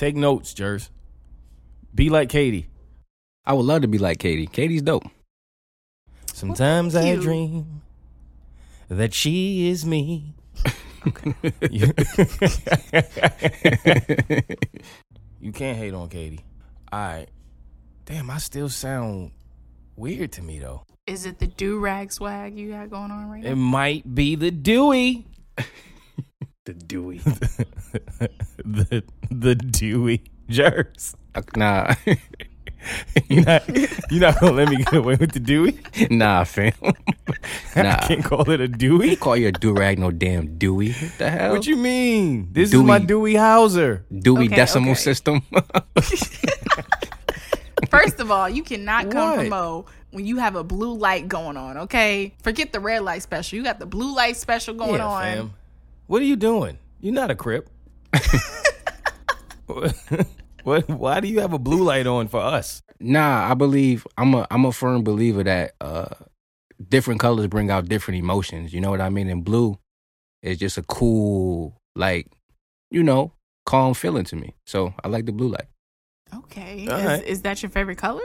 Take notes, Jers. Be like Katie. I would love to be like Katie. Katie's dope. Sometimes I dream that she is me. you can't hate on Katie. All right. Damn, I still sound weird to me though. Is it the do rag swag you got going on right now? It might be the Dewey. The Dewey. the the Dewey Jers. Uh, nah, You not you not gonna let me get away with the Dewey? nah, fam. I can't call it a Dewey. Call your do rag no damn Dewey. What the hell? What you mean? This is my Dewey. Dewey Hauser. Dewey Okay, decimal okay. system? First of all, you cannot come What? from Mo when you have a blue light going on, okay? Forget the red light special. You got the blue light special going yeah, on. fam. What are you doing? You're not a crip. what? Why do you have a blue light on for us? nah, I believe I'm a I'm a firm believer that uh different colors bring out different emotions. You know what I mean? And blue is just a cool, like, you know, calm feeling to me. So I like the blue light. Okay. All is, right. is that your favorite color?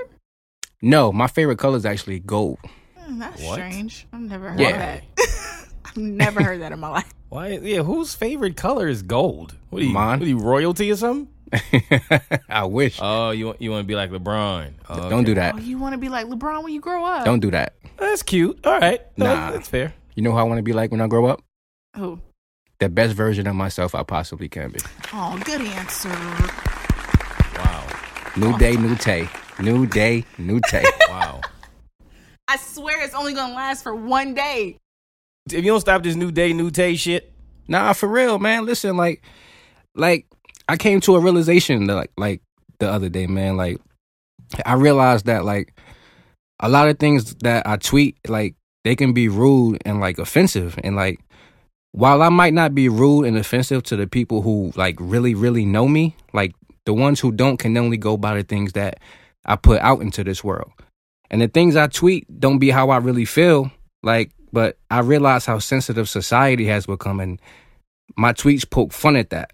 No, my favorite color is actually gold. Hmm, that's What? strange. I've never heard Yeah. that. I've never heard that in my life. Why? Yeah, whose favorite color is gold? What are you? Mine. What are you royalty or something? I wish. Oh, you want you want to be like LeBron? Oh, Don't do that. Oh, you want to be like LeBron when you grow up? Don't do that. That's cute. All right. No, Nah. that's fair. You know who I want to be like when I grow up? Oh, The best version of myself I possibly can be. oh, good answer. Wow. New day, new tay. New day, new tay. Wow. I swear it's only gonna last for one day. If you don't stop this new day, new day shit, Nah, for real, man. Listen, like, like I came to a realization that, like, like the other day, man. Like, I realized that, like, a lot of things that I tweet, like, they can be rude and like offensive, and like, while I might not be rude and offensive to the people who like really, really know me, like the ones who don't can only go by the things that I put out into this world, and the things I tweet don't be how I really feel, like. But I realize how sensitive society has become, and my tweets poke fun at that.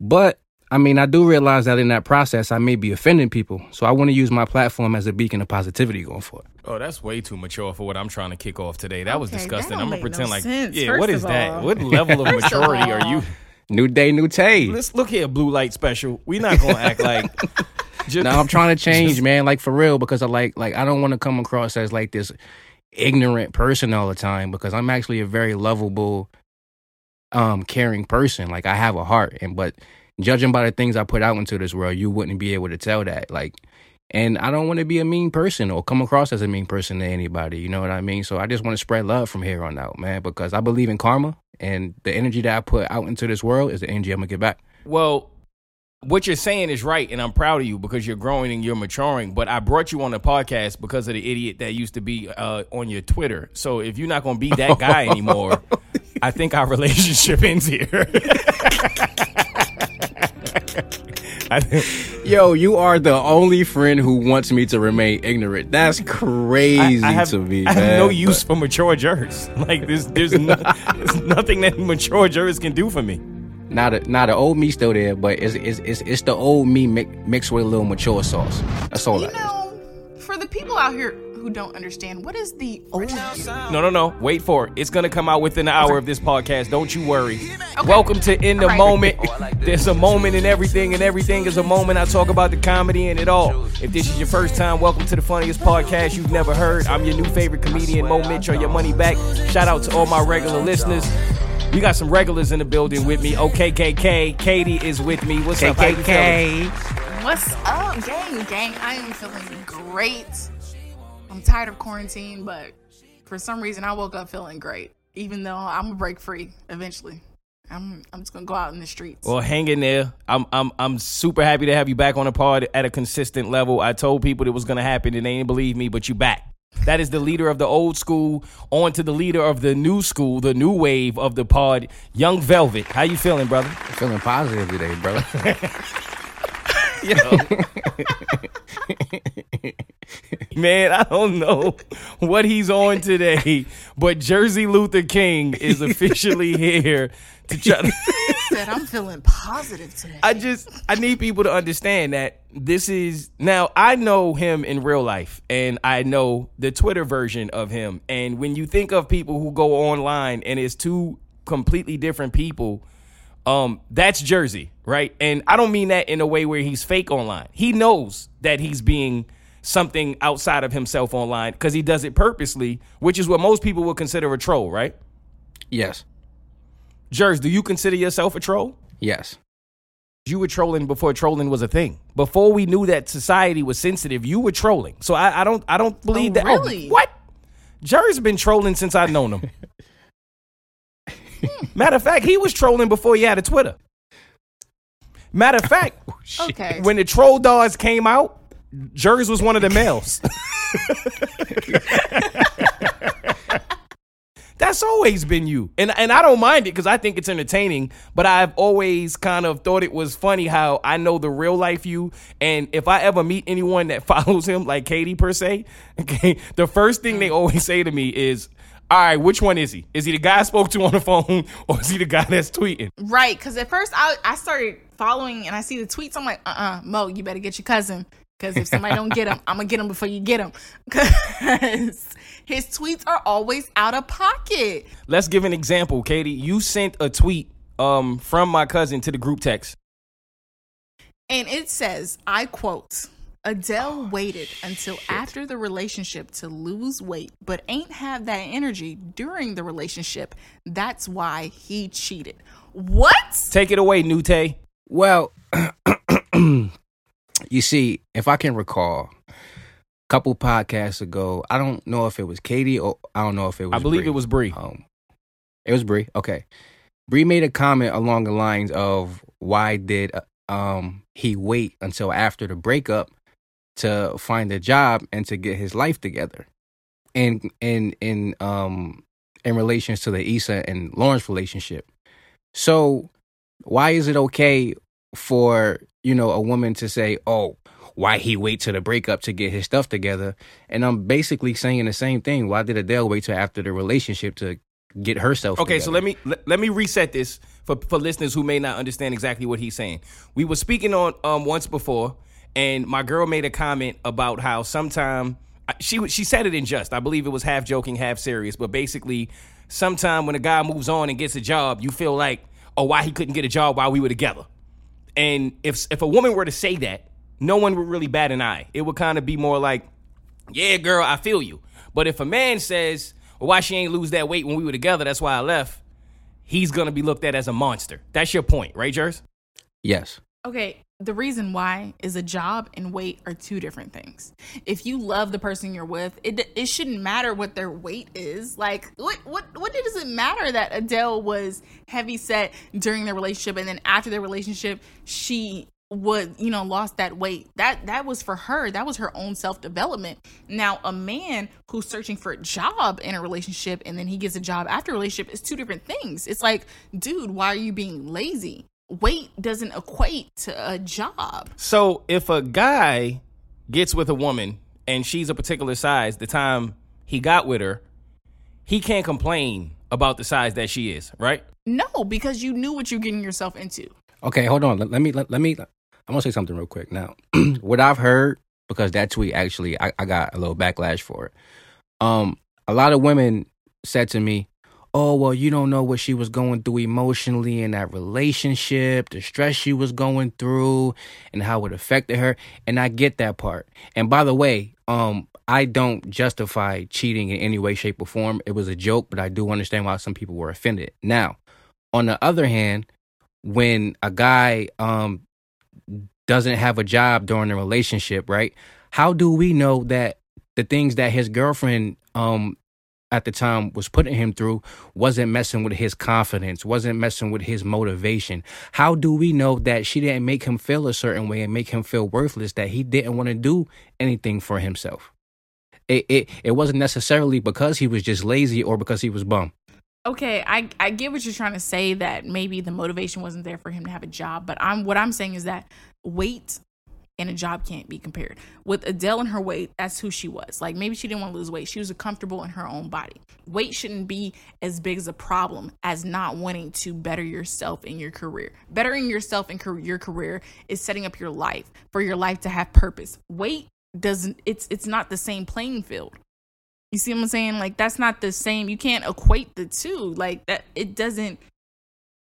But I mean, I do realize that in that process, I may be offending people. So I want to use my platform as a beacon of positivity going forward. Oh, that's way too mature for what I'm trying to kick off today. That was Okay, that disgusting. don't I'm gonna make pretend no like, sense, yeah, what is of that? What level of First of maturity are you? New day, new tay. Let's look here, blue light special. We're not gonna act like. Just, No, I'm trying to change, man. Like for real, because I like, like I don't want to come across as like this ignorant person all the time. Because I'm actually a very lovable, um, caring person. Like I have a heart, and but judging by the things I put out into this world, you wouldn't be able to tell that. Like, and I don't want to be a mean person or come across as a mean person to anybody. You know what I mean? So I just want to spread love from here on out, man. Because I believe in karma, and the energy that I put out into this world is the energy I'm gonna get back. Well, what you're saying is right, and I'm proud of you because you're growing and you're maturing. But I brought you on the podcast because of the idiot that used to be uh, on your Twitter. So if you're not going to be that guy anymore, I think our relationship ends here. Yo, you are the only friend who wants me to remain ignorant. That's crazy I, I have, to me, I have man. no use for mature jurors. Like there's there's, no, there's nothing that mature jurors can do for me. Now the now the old me still there, but it's it's it's, it's the old me mi- mixed with a little mature sauce. That's all You that is. know, for the people out here who who don't understand, what is the oh. old you? No, no, no. Wait for it. It's gonna come out within an hour of this podcast. Don't you worry. Welcome to In the Right. Moment. Oh, There's a moment in everything, and everything is a moment. I talk about the comedy and it all. If this is your first time, welcome to the funniest podcast you've never heard. I'm your new favorite comedian, Mo Mitchell. Your money back. Shout out to all my regular listeners. We got some regulars in the building with me. Oh, OKKK. Katie is with me. What's up? How you feeling? What's up, gang? Gang, I am feeling great. I'm tired of quarantine, but for some reason, I woke up feeling great. Even though I'm gonna break free eventually, I'm I'm just gonna go out in the streets. Well, hang in there. I'm I'm I'm super happy to have you back on the pod at a consistent level. I told people it was gonna happen and they didn't believe me, but you back. That is the leader of the old school, on to the leader of the new school, the new wave of the pod, Young Velvet. How you feeling, brother? Feeling positive today, brother. Man, I don't know what he's on today, but Jersey Luther King is officially here to try to Said I'm feeling positive today. I just I need people to understand that this is now I know him in real life and I know the Twitter version of him and when you think of people who go online and it's two completely different people um that's Jersey, right? And I don't mean that in a way where he's fake online. He knows that he's being something outside of himself online because he does it purposely, which is what most people would consider a troll, right? yes, Jers, do you consider yourself a troll? yes. you were trolling before trolling was a thing. Before we knew that society was sensitive, you were trolling. So I, I don't I don't believe Oh, that. really? what? Jerry's been trolling since I've known him. Matter of fact, he was trolling before he had a Twitter. Matter of fact, oh, okay. when the troll dogs came out, Jerry's was one of the males. That's always been you. And and I don't mind it because I think it's entertaining, but I've always kind of thought it was funny how I know the real life you. And if I ever meet anyone that follows him, like Katie per se, okay, the first thing they mm. always say to me is, All right, which one is he? Is he the guy I spoke to on the phone or is he the guy that's tweeting? Right, because at first I I started following and I see the tweets. I'm like, uh, uh Mo, you better get your cousin. Because if somebody don't get him, I'm gonna get him before you get him. Because his tweets are always out of pocket. Let's give an example, Katie. You sent a tweet um from my cousin to the group text. And it says, I quote, Adele Oh, waited until after the relationship to lose weight, but ain't have that energy during the relationship. That's why he cheated. What? Take it away, Nute. Well, you see, if I can recall, a couple podcasts ago, I don't know if it was Katie or I don't know if it was. I believe Bree. it was Bree. Um, it was Bree. Okay, Bree made a comment along the lines of why did uh, um he wait until after the breakup to find a job and to get his life together, in in in um in relations to the Issa and Lawrence relationship. So why is it okay for you know a woman to say, "Oh, why he wait till the breakup to get his stuff together?" And I'm basically saying the same thing. Why did Adele wait till after the relationship to get herself? Okay, so let me let, let me reset this for for listeners who may not understand exactly what he's saying. We were speaking on um once before, and my girl made a comment about how sometime she she said it in jest. I believe it was half joking, half serious, but basically, sometime when a guy moves on and gets a job, you feel like, oh, why he couldn't get a job while we were together. And if if a woman were to say that, no one would really bat an eye. It would kind of be more like, yeah, girl, I feel you. But if a man says, well, why she ain't lose that weight when we were together, that's why I left, he's gonna be looked at as a monster. That's your point, right, Jers? yes. Okay, the reason why is a job and weight are two different things. If you love the person you're with, it it shouldn't matter what their weight is. Like what what what does it matter that Adele was heavy set during their relationship and then after their relationship she would you know lost that weight? That that was for her. That was her own self-development. Now a man who's searching for a job in a relationship and then he gets a job after a relationship is two different things. It's like dude why are you being lazy weight doesn't equate to a job. So if a guy gets with a woman and she's a particular size, the time he got with her, he can't complain about the size that she is, right? No, because you knew what you're getting yourself into. Okay, hold on. Let, let me let, let me. I'm gonna say something real quick now. what I've heard because that tweet actually I, I got a little backlash for it. Um, a lot of women said to me, "Oh, well, you don't know what she was going through emotionally in that relationship, the stress she was going through, and how it affected her." And I get that part. And by the way, um, I don't justify cheating in any way, shape, or form. It was a joke, but I do understand why some people were offended. Now, on the other hand, when a guy um doesn't have a job during a relationship, right? How do we know that the things that his girlfriend um at the time was putting him through wasn't messing with his confidence, wasn't messing with his motivation. How do we know that she didn't make him feel a certain way and make him feel worthless that he didn't want to do anything for himself? It it it wasn't necessarily because he was just lazy or because he was bum. Okay, I I get what you're trying to say that maybe the motivation wasn't there for him to have a job, but I'm what I'm saying is that weight and a job can't be compared. With Adele and her weight, that's who she was. Like maybe she didn't want to lose weight. She was comfortable in her own body. Weight shouldn't be as big as a problem as not wanting to better yourself in your career. Bettering yourself in your career is setting up your life for your life to have purpose. Weight doesn't it's it's not the same playing field. You see what I'm saying? Like that's not the same. You can't equate the two. Like that it doesn't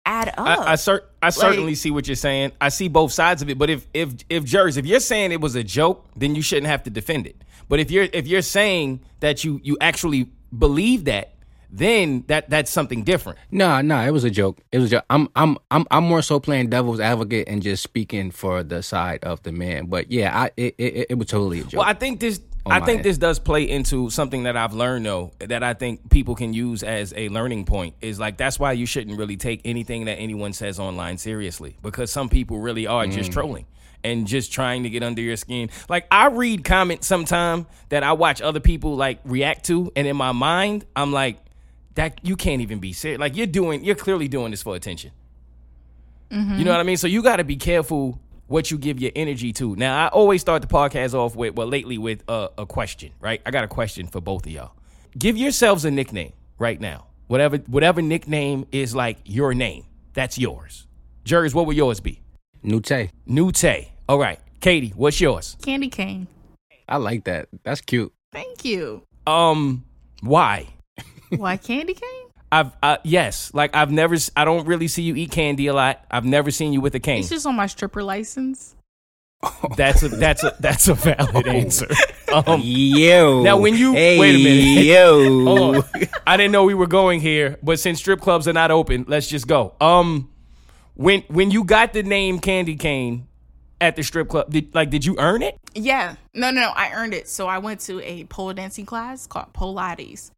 add up. I, I, cer- I like, certainly see what you're saying. I see both sides of it. But if if if Jers, if you're saying it was a joke, then you shouldn't have to defend it. But if you're if you're saying that you you actually believe that, then that that's something different. No, nah, no, nah, it was a joke. It was. Just, I'm I'm I'm I'm more so playing devil's advocate and just speaking for the side of the man. But yeah, I it it, it was totally a joke. Well, I think this. I think head. this does play into something that I've learned though that I think people can use as a learning point is like that's why you shouldn't really take anything that anyone says online seriously because some people really are mm. just trolling and just trying to get under your skin. Like I read comments sometime that I watch other people like react to and in my mind I'm like that you can't even be serious. Like you're doing, you're clearly doing this for attention. Mm-hmm. You know what I mean? So you got to be careful what you give your energy to. Now, I always start the podcast off with, well, lately with a, a question, right? I got a question for both of y'all. Give yourselves a nickname right now. Whatever, whatever nickname is like your name, that's yours. Jers, what would yours be? Nute. Nute. All right. Katie, what's yours? Candy cane. I like that. That's cute. Thank you. Um, why? Why candy cane? I've uh, yes, like I've never. I don't really see you eat candy a lot. I've never seen you with a cane. It's just on my stripper license. That's a that's a that's a valid answer. Um, yo. Now, when you hey, wait a minute, yo, I didn't know we were going here, but since strip clubs are not open, let's just go. Um, when when you got the name Candy Cane at the strip club, did like did you earn it? Yeah, no, no, no, I earned it. So I went to a pole dancing class called Pilates,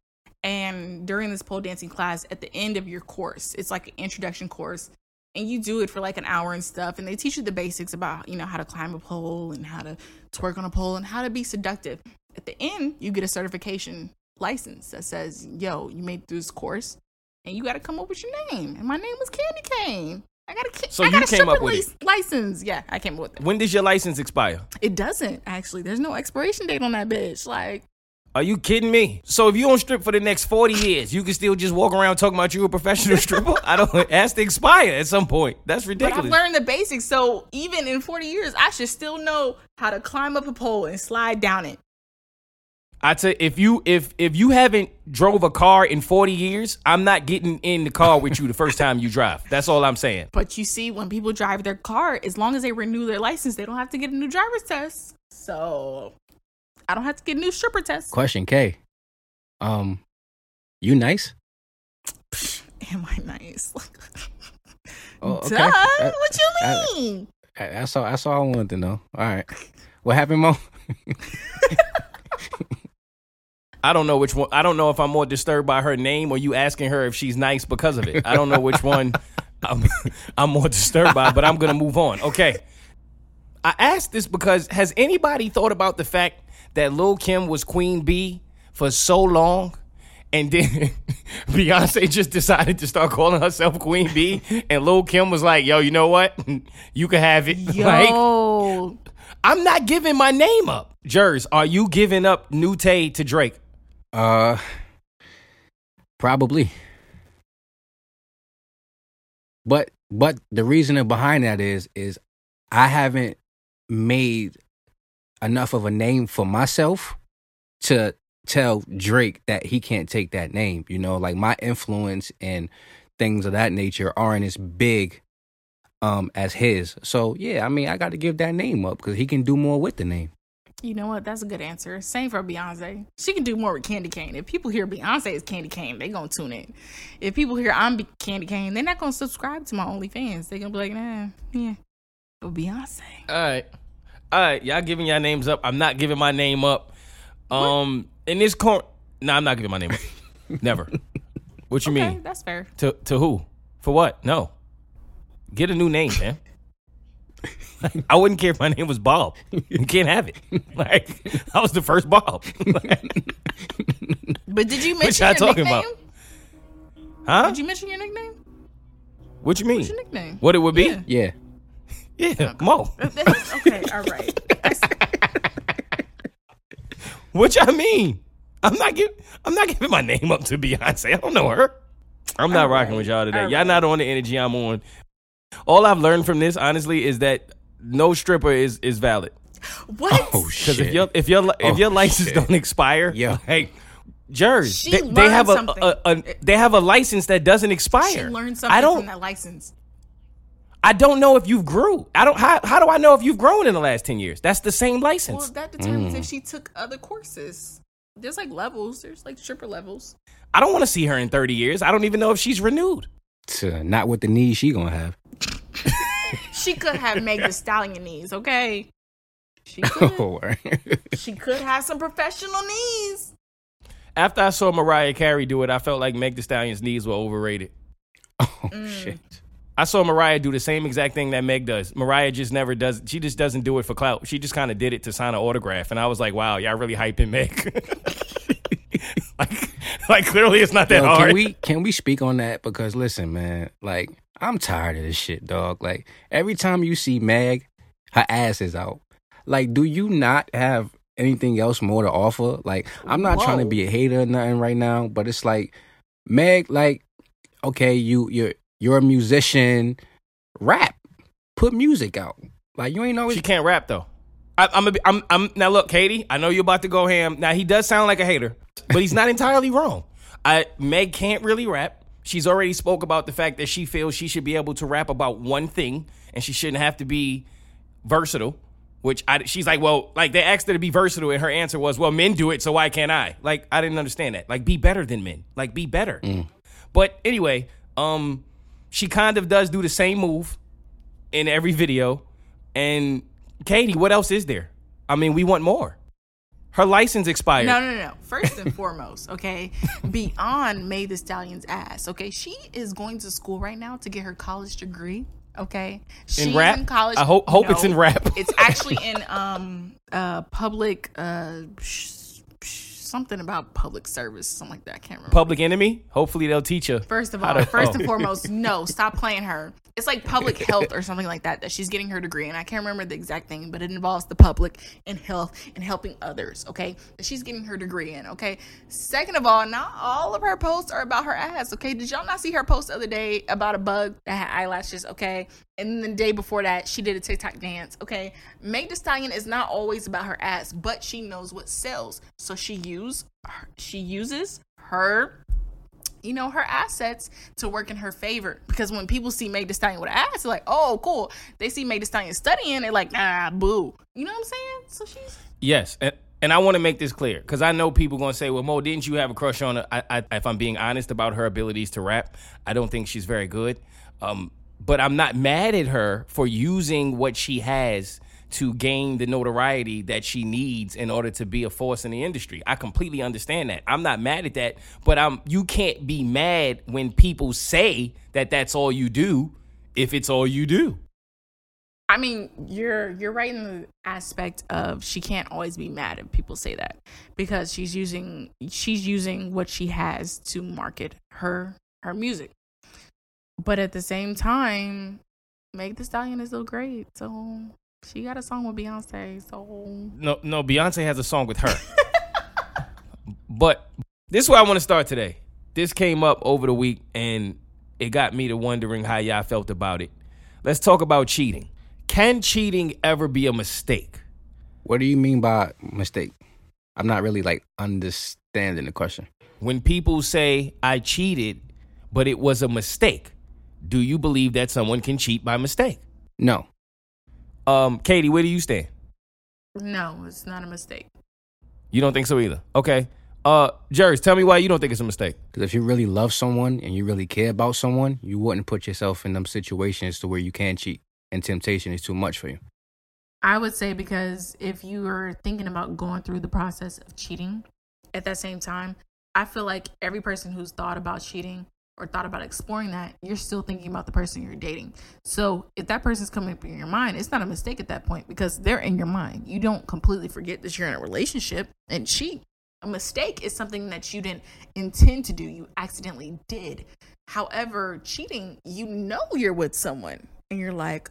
and during this pole dancing class, at the end of your course, it's like an introduction course, and you do it for like an hour and stuff. And they teach you the basics about, you know, how to climb a pole and how to twerk on a pole and how to be seductive. At the end, you get a certification license that says, yo, you made through this course and you got to come up with your name. And my name was Candy Cane. I got a, so I got you came up with license. it. license. Yeah, I came up with it. When does your license expire? It doesn't actually. There's no expiration date on that bitch. Like are you kidding me? So if you don't strip for the next 40 years, you can still just walk around talking about you a professional stripper? I don't it has to expire at some point. That's ridiculous. But I've learned the basics, so even in 40 years, I should still know how to climb up a pole and slide down it. I tell you, if you if if you haven't drove a car in 40 years, I'm not getting in the car with you the first time you drive. That's all I'm saying. But you see, when people drive their car, as long as they renew their license, they don't have to get a new driver's test. So I don't have to get a new stripper test. Question K. Um, you nice? Am I nice? oh, okay. Duh. Uh, what you uh, mean? I, I, that's all. That's all I wanted to know. All right. What happened, Mo? I don't know which one. I don't know if I'm more disturbed by her name or you asking her if she's nice because of it. I don't know which one I'm, I'm more disturbed by, but I'm gonna move on. Okay. I asked this because has anybody thought about the fact that Lil Kim was Queen Bee for so long. And then Beyonce just decided to start calling herself Queen Bee, and Lil Kim was like, "Yo, you know what? You can have it." Yo, like, I'm not giving my name up. Jers, are you giving up New Tay to Drake? Uh, probably. But but the reasoning behind that is is I haven't made enough of a name for myself to tell Drake that he can't take that name. You know, like my influence and things of that nature aren't as big um as his. So yeah, I mean, I got to give that name up because he can do more with the name. You know what? That's a good answer. Same for Beyonce. She can do more with Candy Cane. If people hear Beyonce is Candy Cane, they gonna tune in. If people hear I'm Candy Cane, they're not gonna subscribe to my OnlyFans. They gonna be like, nah, yeah, but Beyonce. All right. All right. Y'all giving y'all names up. I'm not giving my name up. Um, in this corner. No, I'm not giving my name up. Never. What you Okay, mean? that's fair. To to who? For what? No. Get a new name, man. I wouldn't care if my name was Bob. You can't have it. Like I was the first Bob. But did you mention What mention y'all your talking nickname? about? huh? Did you mention your nickname? what you mean? What's your nickname? What it would be? Yeah. Yeah. Yeah, Mo. That's- okay, all right. I s- What y'all mean? I'm not giving. I'm not giving my name up to Beyonce. I don't know her. I'm not All rocking right, with y'all today. all Y'all not on the energy I'm on. All I've learned from this, honestly, is that no stripper is is valid. What? Oh Because shit. if your if your if Oh, your license shit. don't expire, Yeah. hey, Jers, they, they have a, learned a, a they have a license that doesn't expire. she learned something I don't from that license. I don't know if you've grew. I don't how how do I know if you've grown in the last ten years? That's the same license. Well, that determines Mm. if she took other courses. There's like levels. There's like stripper levels. I don't want to see her in thirty years. I don't even know if she's renewed. To- not with the knees she gonna have. She could have Meg the Stallion knees. Okay. She could. Oh, she could have some professional knees. After I saw Mariah Carey do it, I felt like Meg Thee Stallion's knees were overrated. oh Mm. shit. I saw Mariah do the same exact thing that Meg does. Mariah just never does. She just doesn't do it for clout. She just kind of did it to sign an autograph, and I was like, "Wow, y'all really hyping Meg." like, like clearly it's not that Yo, hard. can we can we speak on that? Because listen, man, like I'm tired of this shit, dog. Like every time you see Meg, her ass is out. Like, do you not have anything else more to offer? Like, I'm not trying to be a hater or nothing right now, but it's like Meg, like, okay, you you're you're a musician, rap, put music out. Like you ain't always She can't rap though. I, I'm, a, I'm, I'm now look, Katie. I know you're about to go ham. Now he does sound like a hater, but he's not entirely wrong. I Meg can't really rap. She's already spoke about the fact that she feels she should be able to rap about one thing, and she shouldn't have to be versatile. Which I, she's like, well, like they asked her to be versatile, and her answer was, well, men do it, so why can't I? Like I didn't understand that. Like be better than men. Like be better. But anyway, um, she kind of does do the same move in every video. And Katie, what else is there? I mean, we want more. Her license expired. No, no, no. First and foremost, okay, beyond Meg Thee Stallion's ass, okay, she is going to school right now to get her college degree. Okay, she's in, rap? in college. I hope- hope it's in rap. it's actually in um uh public uh sh- something about public service, something like that. I can't remember. Public enemy. Hopefully they'll teach her. First of all, to- first oh. and foremost, no, stop playing her. It's like public health or something like that that she's getting her degree, and I can't remember the exact thing, but it involves the public and health and helping others. Okay, that she's getting her degree in. Okay. Second of all, not all of her posts are about her ass. Okay, did y'all not see her post the other day about a bug that had eyelashes? Okay, and then the day before that, she did a TikTok dance. Okay, Meg Thee Stallion is not always about her ass, but she knows what sells, so she use she uses her you know, her assets to work in her favor. Because when people see Meg Thee Stallion with an ass, they're like, oh, cool. They see Meg Thee Stallion studying, they're like, nah, boo. You know what I'm saying? So she's Yes, and, and I want to make this clear because I know people to say, "Well, Mo, didn't you have a crush on her?" I, I, if I'm being honest about her abilities to rap, I don't think she's very good. Um, but I'm not mad at her for using what she has to gain the notoriety that she needs in order to be a force in the industry. I completely understand that. I'm not mad at that, but I'm you can't be mad when people say that that's all you do if it's all you do. I mean, you're you're right in the aspect of she can't always be mad if people say that because she's using she's using what she has to market her her music. But at the same time, Meg Thee Stallion is still great. So she got a song with Beyonce. So No, no, Beyonce has a song with her. but this is where I want to start today. This came up over the week and it got me to wondering how y'all felt about it. Let's talk about cheating. Can cheating ever be a mistake? What do you mean by mistake? I'm not really like understanding the question. When people say I cheated, but it was a mistake, do you believe that someone can cheat by mistake? No. Um, Katie, where do you stand? No, it's not a mistake. You don't think so either. Okay. Uh, Jerry, tell me why you don't think it's a mistake. Because if you really love someone and you really care about someone, you wouldn't put yourself in them situations to where you can cheat and temptation is too much for you. I would say because if you are thinking about going through the process of cheating at that same time, I feel like every person who's thought about cheating or thought about exploring that, you're still thinking about the person you're dating. So if that person's coming up in your mind, it's not a mistake at that point because they're in your mind. You don't completely forget that you're in a relationship and cheat. A mistake is something that you didn't intend to do, you accidentally did. However, cheating, you know you're with someone and you're like,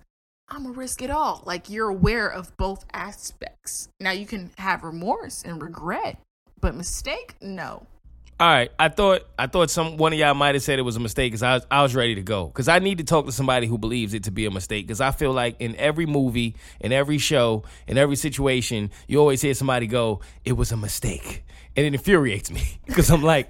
I'm gonna risk it all. Like you're aware of both aspects. Now you can have remorse and regret, but mistake, no. All right, I thought I thought some one of y'all might have said it was a mistake because I was I was ready to go because I need to talk to somebody who believes it to be a mistake because I feel like in every movie, in every show, in every situation, you always hear somebody go, "It was a mistake." And it infuriates me because I'm like,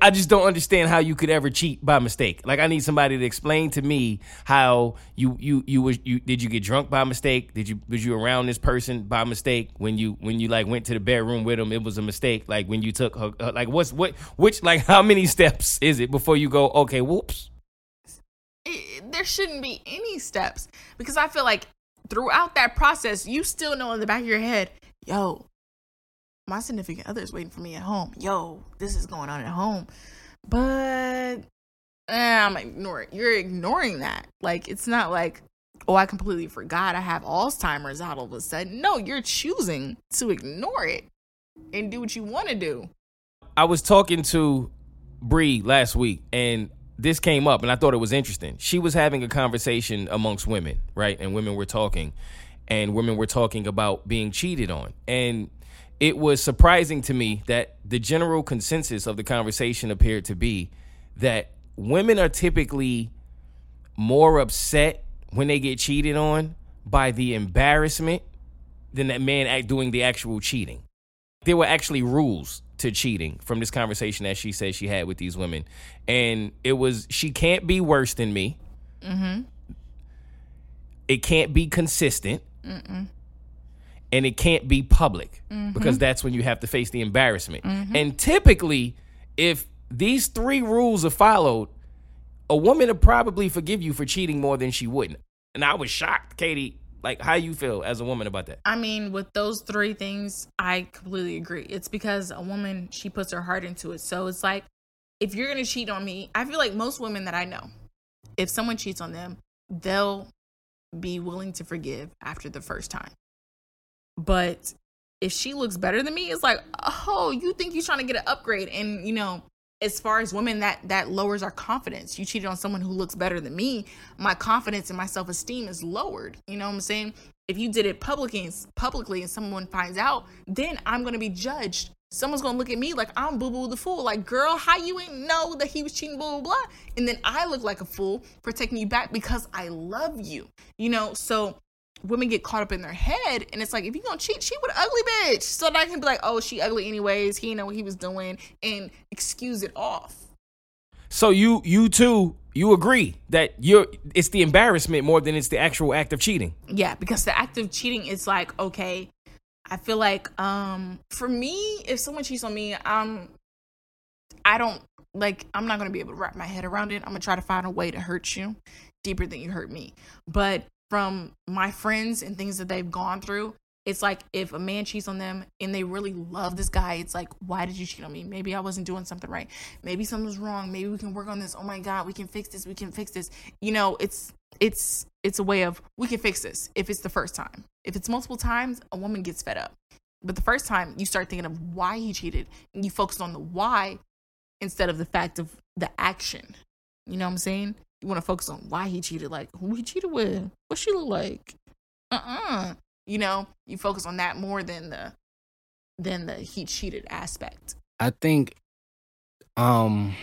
I just don't understand how you could ever cheat by mistake. Like, I need somebody to explain to me how you you you was you did you get drunk by mistake? Did you was you around this person by mistake when you when you like went to the bedroom with them? It was a mistake. Like when you took her, her like what's what which like how many steps is it before you go okay? Whoops. It, there shouldn't be any steps because I feel like throughout that process, you still know in the back of your head, yo, my significant other is waiting for me at home. Yo, this is going on at home. But eh, I'm ignoring. You're ignoring that. Like it's not like, oh, I completely forgot I have Alzheimer's all of a sudden. No, you're choosing to ignore it and do what you want to do. I was talking to Bree last week, and this came up, and I thought it was interesting. She was having a conversation amongst women, right? And women were talking, and women were talking about being cheated on, and it was surprising to me that the general consensus of the conversation appeared to be that women are typically more upset when they get cheated on by the embarrassment than that man doing the actual cheating. There were actually rules to cheating from this conversation that she said she had with these women. And it was she can't be worse than me. Mm-hmm. It can't be consistent. Mm-mm and it can't be public mm-hmm. because that's when you have to face the embarrassment. Mm-hmm. And typically, if these three rules are followed, a woman would probably forgive you for cheating more than she wouldn't. And I was shocked, Katie. Like, how you feel as a woman about that? I mean, with those three things, I completely agree. It's because a woman she puts her heart into it. So it's like, if you're gonna cheat on me, I feel like most women that I know, if someone cheats on them, they'll be willing to forgive after the first time. But if she looks better than me, it's like, oh, you think you're trying to get an upgrade. And, you know, as far as women, that that lowers our confidence. You cheated on someone who looks better than me, my confidence and my self esteem is lowered. You know what I'm saying? If you did it publicly publicly and someone finds out, then I'm gonna be judged. Someone's gonna look at me like I'm boo boo the fool. Like, girl, how you ain't know that he was cheating, blah blah blah. And then I look like a fool for taking you back because I love you. You know, so women get caught up in their head and it's like if you gonna cheat cheat with an ugly bitch. So that I can be like oh she ugly anyways. He know what he was doing and excuse it off. So you you too you agree that you're it's the embarrassment more than it's the actual act of cheating? Yeah because the act of cheating is like okay i feel like um for me if someone cheats on me um i don't like i'm not gonna be able to wrap my head around it. I'm gonna try to find a way to hurt you deeper than you hurt me. But from my friends and things that they've gone through, it's like if a man cheats on them and they really love this guy, it's like, why did you cheat on me? Maybe I wasn't doing something right. Maybe something's wrong. Maybe we can work on this. Oh my God, we can fix this. We can fix this. You know, it's it's it's a way of we can fix this if it's the first time. If it's multiple times, a woman gets fed up. But the first time you start thinking of why he cheated and you focus on the why instead of the fact of the action. You know what I'm saying? You want to focus on why he cheated, like who he cheated with, what she look like. Uh uh-uh. uh You know, you focus on that more than the than the he cheated aspect. I think um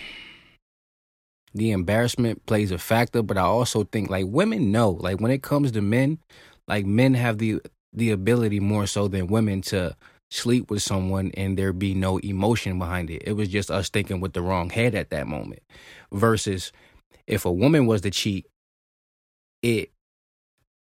the embarrassment plays a factor, but I also think like women know, like when it comes to men, like men have the the ability more so than women to sleep with someone and there be no emotion behind it. It was just us thinking with the wrong head at that moment. Versus if a woman was to cheat, it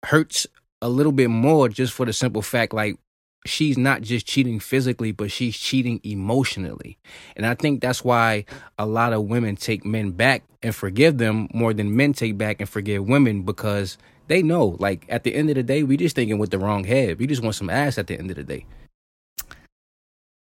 hurts a little bit more just for the simple fact like she's not just cheating physically, but she's cheating emotionally. And I think that's why a lot of women take men back and forgive them more than men take back and forgive women because they know, like, at the end of the day, we just thinking with the wrong head. We just want some ass at the end of the day.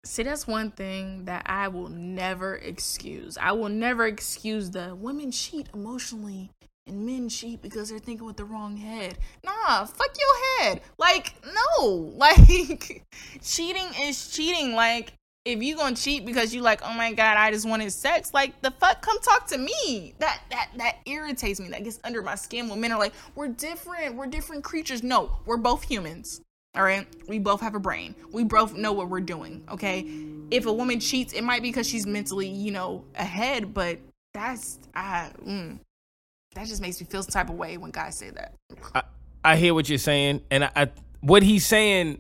See, that's one thing that I will never excuse. I will never excuse the women cheat emotionally and men cheat because they're thinking with the wrong head. Nah, fuck your head. Like, no. Like, cheating is cheating. Like, if you gonna cheat because you like, oh my god, I just wanted sex, like the fuck, come talk to me. That that that irritates me. That gets under my skin when men are like, we're different, we're different creatures. No, we're both humans. All right, we both have a brain. We both know what we're doing. Okay, if a woman cheats, it might be because she's mentally, you know, ahead. But that's I. Mm, that just makes me feel some type of way when guys say that. I, I hear what you're saying, and I, I what he's saying,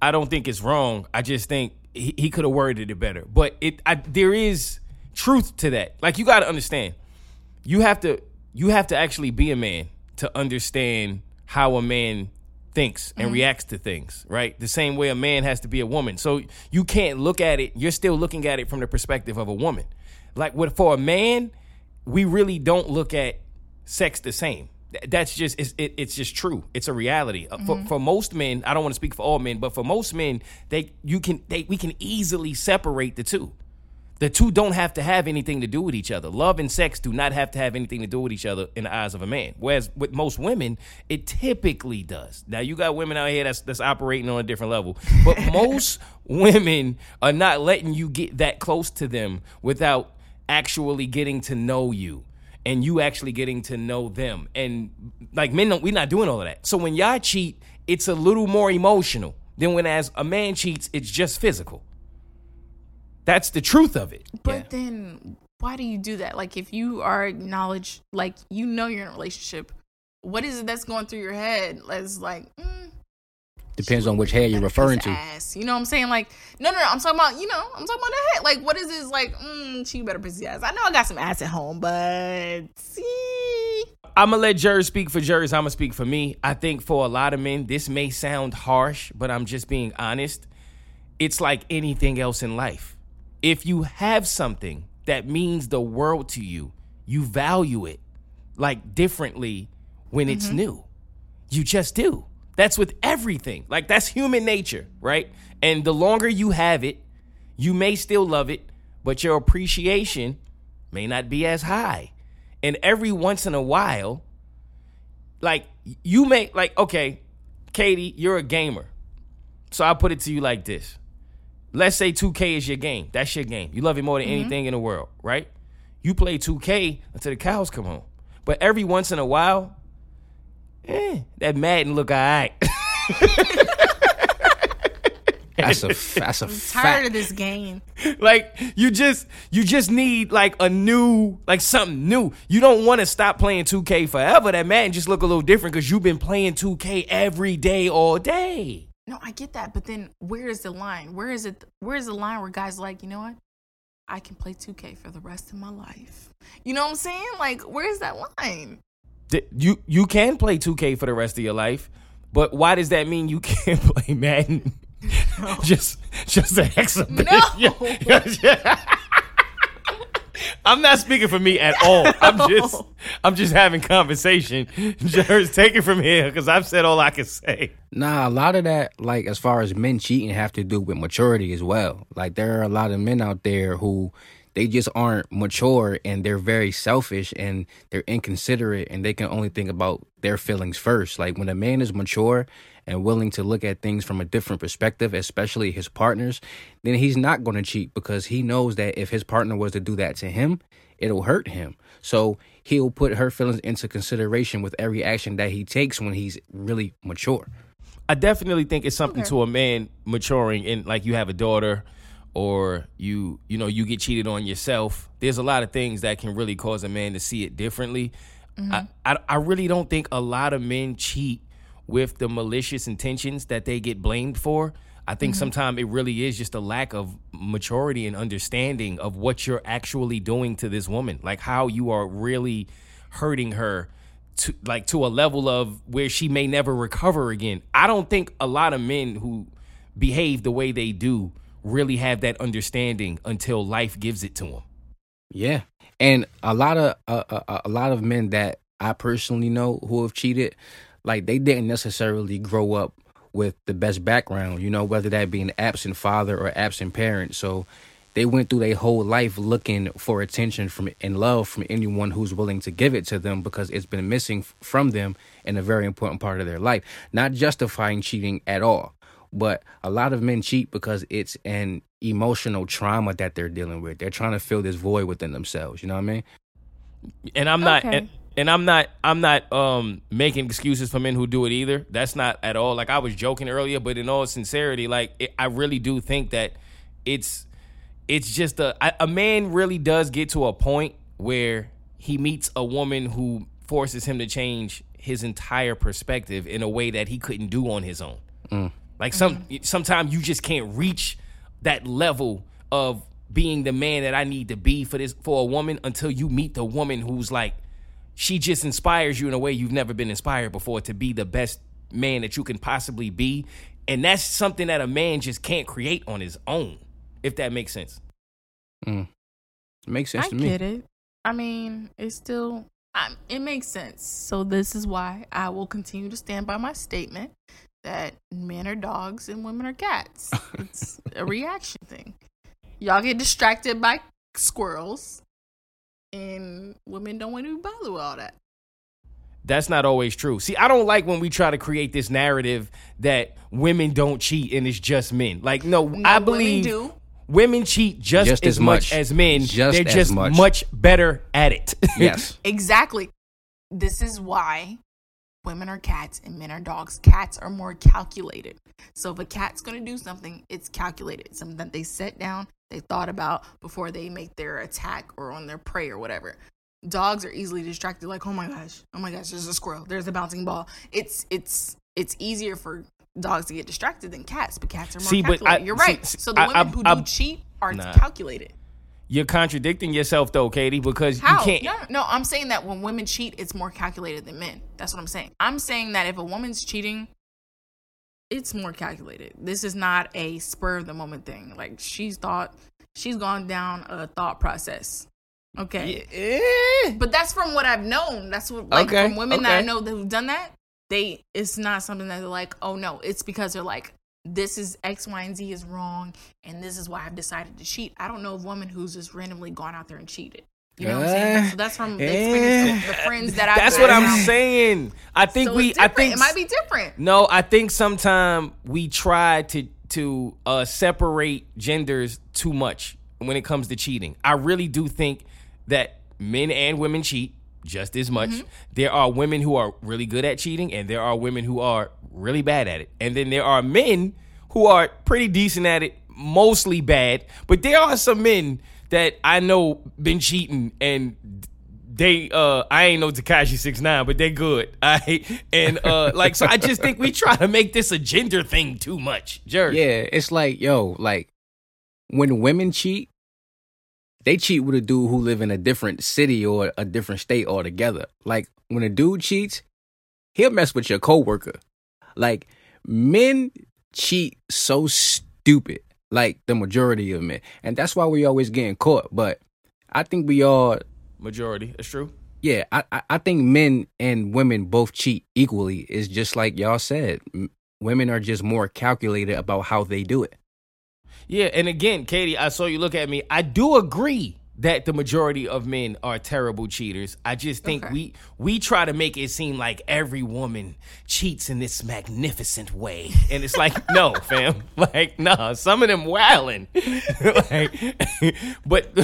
I don't think is wrong. I just think he, he could have worded it better. But it, I, there is truth to that. Like you got to understand, you have to, you have to actually be a man to understand how a man thinks and mm-hmm. reacts to things, right? The same way a man has to be a woman. So you can't look at it, you're still looking at it from the perspective of a woman. Like what for a man, we really don't look at sex the same. That's just it's, it, it's just true. It's a reality mm-hmm. for for most men. I don't want to speak for all men, but for most men, they you can they we can easily separate the two. The two don't have to have anything to do with each other. Love and sex do not have to have anything to do with each other in the eyes of a man. Whereas with most women, it typically does. Now you got women out here that's that's operating on a different level, but most women are not letting you get that close to them without actually getting to know you and you actually getting to know them. And like men, we're not doing all of that. So when y'all cheat, it's a little more emotional than when as a man cheats, it's just physical. That's the truth of it. But yeah. then why do you do that? Like if you are acknowledged, like you know you're in a relationship, what is it that's going through your head? As like, mm, Depends on which head you're referring to. Ass. You know what I'm saying? Like, no, no, no. I'm talking about, you know, I'm talking about the head. Like, what is this? Like, mm, she better pussy ass. I know I got some ass at home, but see. I'm gonna let Jers speak for Jers. I'm gonna speak for me. I think for a lot of men, this may sound harsh, but I'm just being honest. It's like anything else in life. If you have something that means the world to you, you value it like differently when mm-hmm. it's new. You just do. That's with everything. Like that's human nature, right? And the longer you have it, you may still love it, but your appreciation may not be as high. And every once in a while, like you may like okay, Katie, you're a gamer. So I'll put it to you like this. Let's say 2K is your game. That's your game. You love it more than mm-hmm. anything in the world, right? You play 2K until the cows come home. But every once in a while, eh, that Madden look all right. that's a that's a I'm fact. tired of this game. Like you just you just need like a new like something new. You don't want to stop playing 2K forever. That Madden just look a little different because you've been playing 2K every day all day. No, I get that, but then where is the line? Where is it? Where is the line where guys like, you know what? I can play 2K for the rest of my life. You know what I'm saying? Like, where is that line? you you can play 2K for the rest of your life, but why does that mean you can't play Madden? No. just just an exhibition. No. I'm not speaking for me at all. I'm just I'm just having conversation. Just take it from here because I've said all I can say. Nah, a lot of that, like as far as men cheating, have to do with maturity as well. Like there are a lot of men out there who they just aren't mature and they're very selfish and they're inconsiderate and they can only think about their feelings first. Like when a man is mature and willing to look at things from a different perspective, especially his partners, then he's not going to cheat because he knows that if his partner was to do that to him, it'll hurt him. So he'll put her feelings into consideration with every action that he takes when he's really mature. I definitely think it's something okay. to a man maturing and like you have a daughter or you you know you get cheated on yourself there's a lot of things that can really cause a man to see it differently mm-hmm. I, I, I really don't think a lot of men cheat with the malicious intentions that they get blamed for. I think Mm-hmm. sometimes it really is just a lack of maturity and understanding of what you're actually doing to this woman, like how you are really hurting her to like to a level of where she may never recover again. I don't think a lot of men who behave the way they do really have that understanding until life gives it to them. Yeah, and a lot of uh, uh, a lot of men that I personally know who have cheated, like they didn't necessarily grow up with the best background. You know, whether that be an absent father or absent parent. So they went through their whole life looking for attention from and love from anyone who's willing to give it to them because it's been missing from them in a very important part of their life. Not justifying cheating at all, but a lot of men cheat because it's an emotional trauma that they're dealing with. They're trying to fill this void within themselves. You know what I mean? and I'm not Okay. and, and I'm not I'm not um making excuses for men who do it either. That's not at all. Like I was joking earlier, but in all sincerity, like it, I really do think that it's it's just a I- a man really does get to a point where he meets a woman who forces him to change his entire perspective in a way that he couldn't do on his own. Like some sometimes you just can't reach that level of being the man that I need to be for this for a woman until you meet the woman who's like she just inspires you in a way you've never been inspired before to be the best man that you can possibly be. And that's something that a man just can't create on his own, if that makes sense. It makes sense I to me. get it. I mean, it's still, I, it makes sense. So this is why I will continue to stand by my statement that men are dogs and women are cats. It's a reaction thing. Y'all get distracted by squirrels, and women don't want to be bothered with all that. That's not always true. See, I don't like when we try to create this narrative that women don't cheat and it's just men. Like, no, No, I women believe do. women cheat just, Just as, as much much. as men. Just They're as just much. better at it. Yes. Exactly. This is why women are cats and men are dogs. Cats are more calculated. So if a cat's going to do something, it's calculated. Something that they set down, they thought about before they make their attack or on their prey or whatever. Dogs are easily distracted like, "Oh my gosh. Oh my gosh, there's a squirrel. There's a bouncing ball." It's it's it's easier for dogs to get distracted than cats, but cats are more See, but calculated. I- You're right. see, so the I- women I- who do cheat are Nah. calculated. You're contradicting yourself though, Katie, because How? you can't. No, no, I'm saying that when women cheat, it's more calculated than men. That's what I'm saying. I'm saying that if a woman's cheating, it's more calculated. This is not a spur of the moment thing. Like she's thought, she's gone down a thought process. Okay, Eh. but that's from what I've known. That's what like Okay, from women that I know that who've done that. They it's not something that they're like, oh no, it's because they're like, this is X, Y, and Z is wrong, and this is why I've decided to cheat. I don't know a woman who's just randomly gone out there and cheated. You know what I'm saying? Eh, So that's from the experience of the friends that I've what I'm around. saying. I think So we. I think it might be different. No, I think sometimes we try to to uh, separate genders too much when it comes to cheating. I really do think that men and women cheat just as much. Mm-hmm. There are women who are really good at cheating, and there are women who are really bad at it. And then there are men who are pretty decent at it, mostly bad. But there are some men that I know been cheating and they uh I ain't no Tekashi six nine, but they good. I and uh like so I just think we try to make this a gender thing too much. Jerry. Yeah, it's like yo, like when women cheat, they cheat with a dude who live in a different city or a different state altogether. Like when a dude cheats, he'll mess with your coworker. Like men cheat so stupid, like the majority of men, and that's why we always getting caught. But I think we all, Majority. That's true. yeah, I I- I think men and women both cheat equally. It's just like y'all said, M- women are just more calculated about how they do it. Yeah, and again, Katie, I saw you look at me. I do agree that the majority of men are terrible cheaters. I just think Okay. we we try to make it seem like every woman cheats in this magnificent way, and it's like no, fam, like nah, some of them wildin'. like, but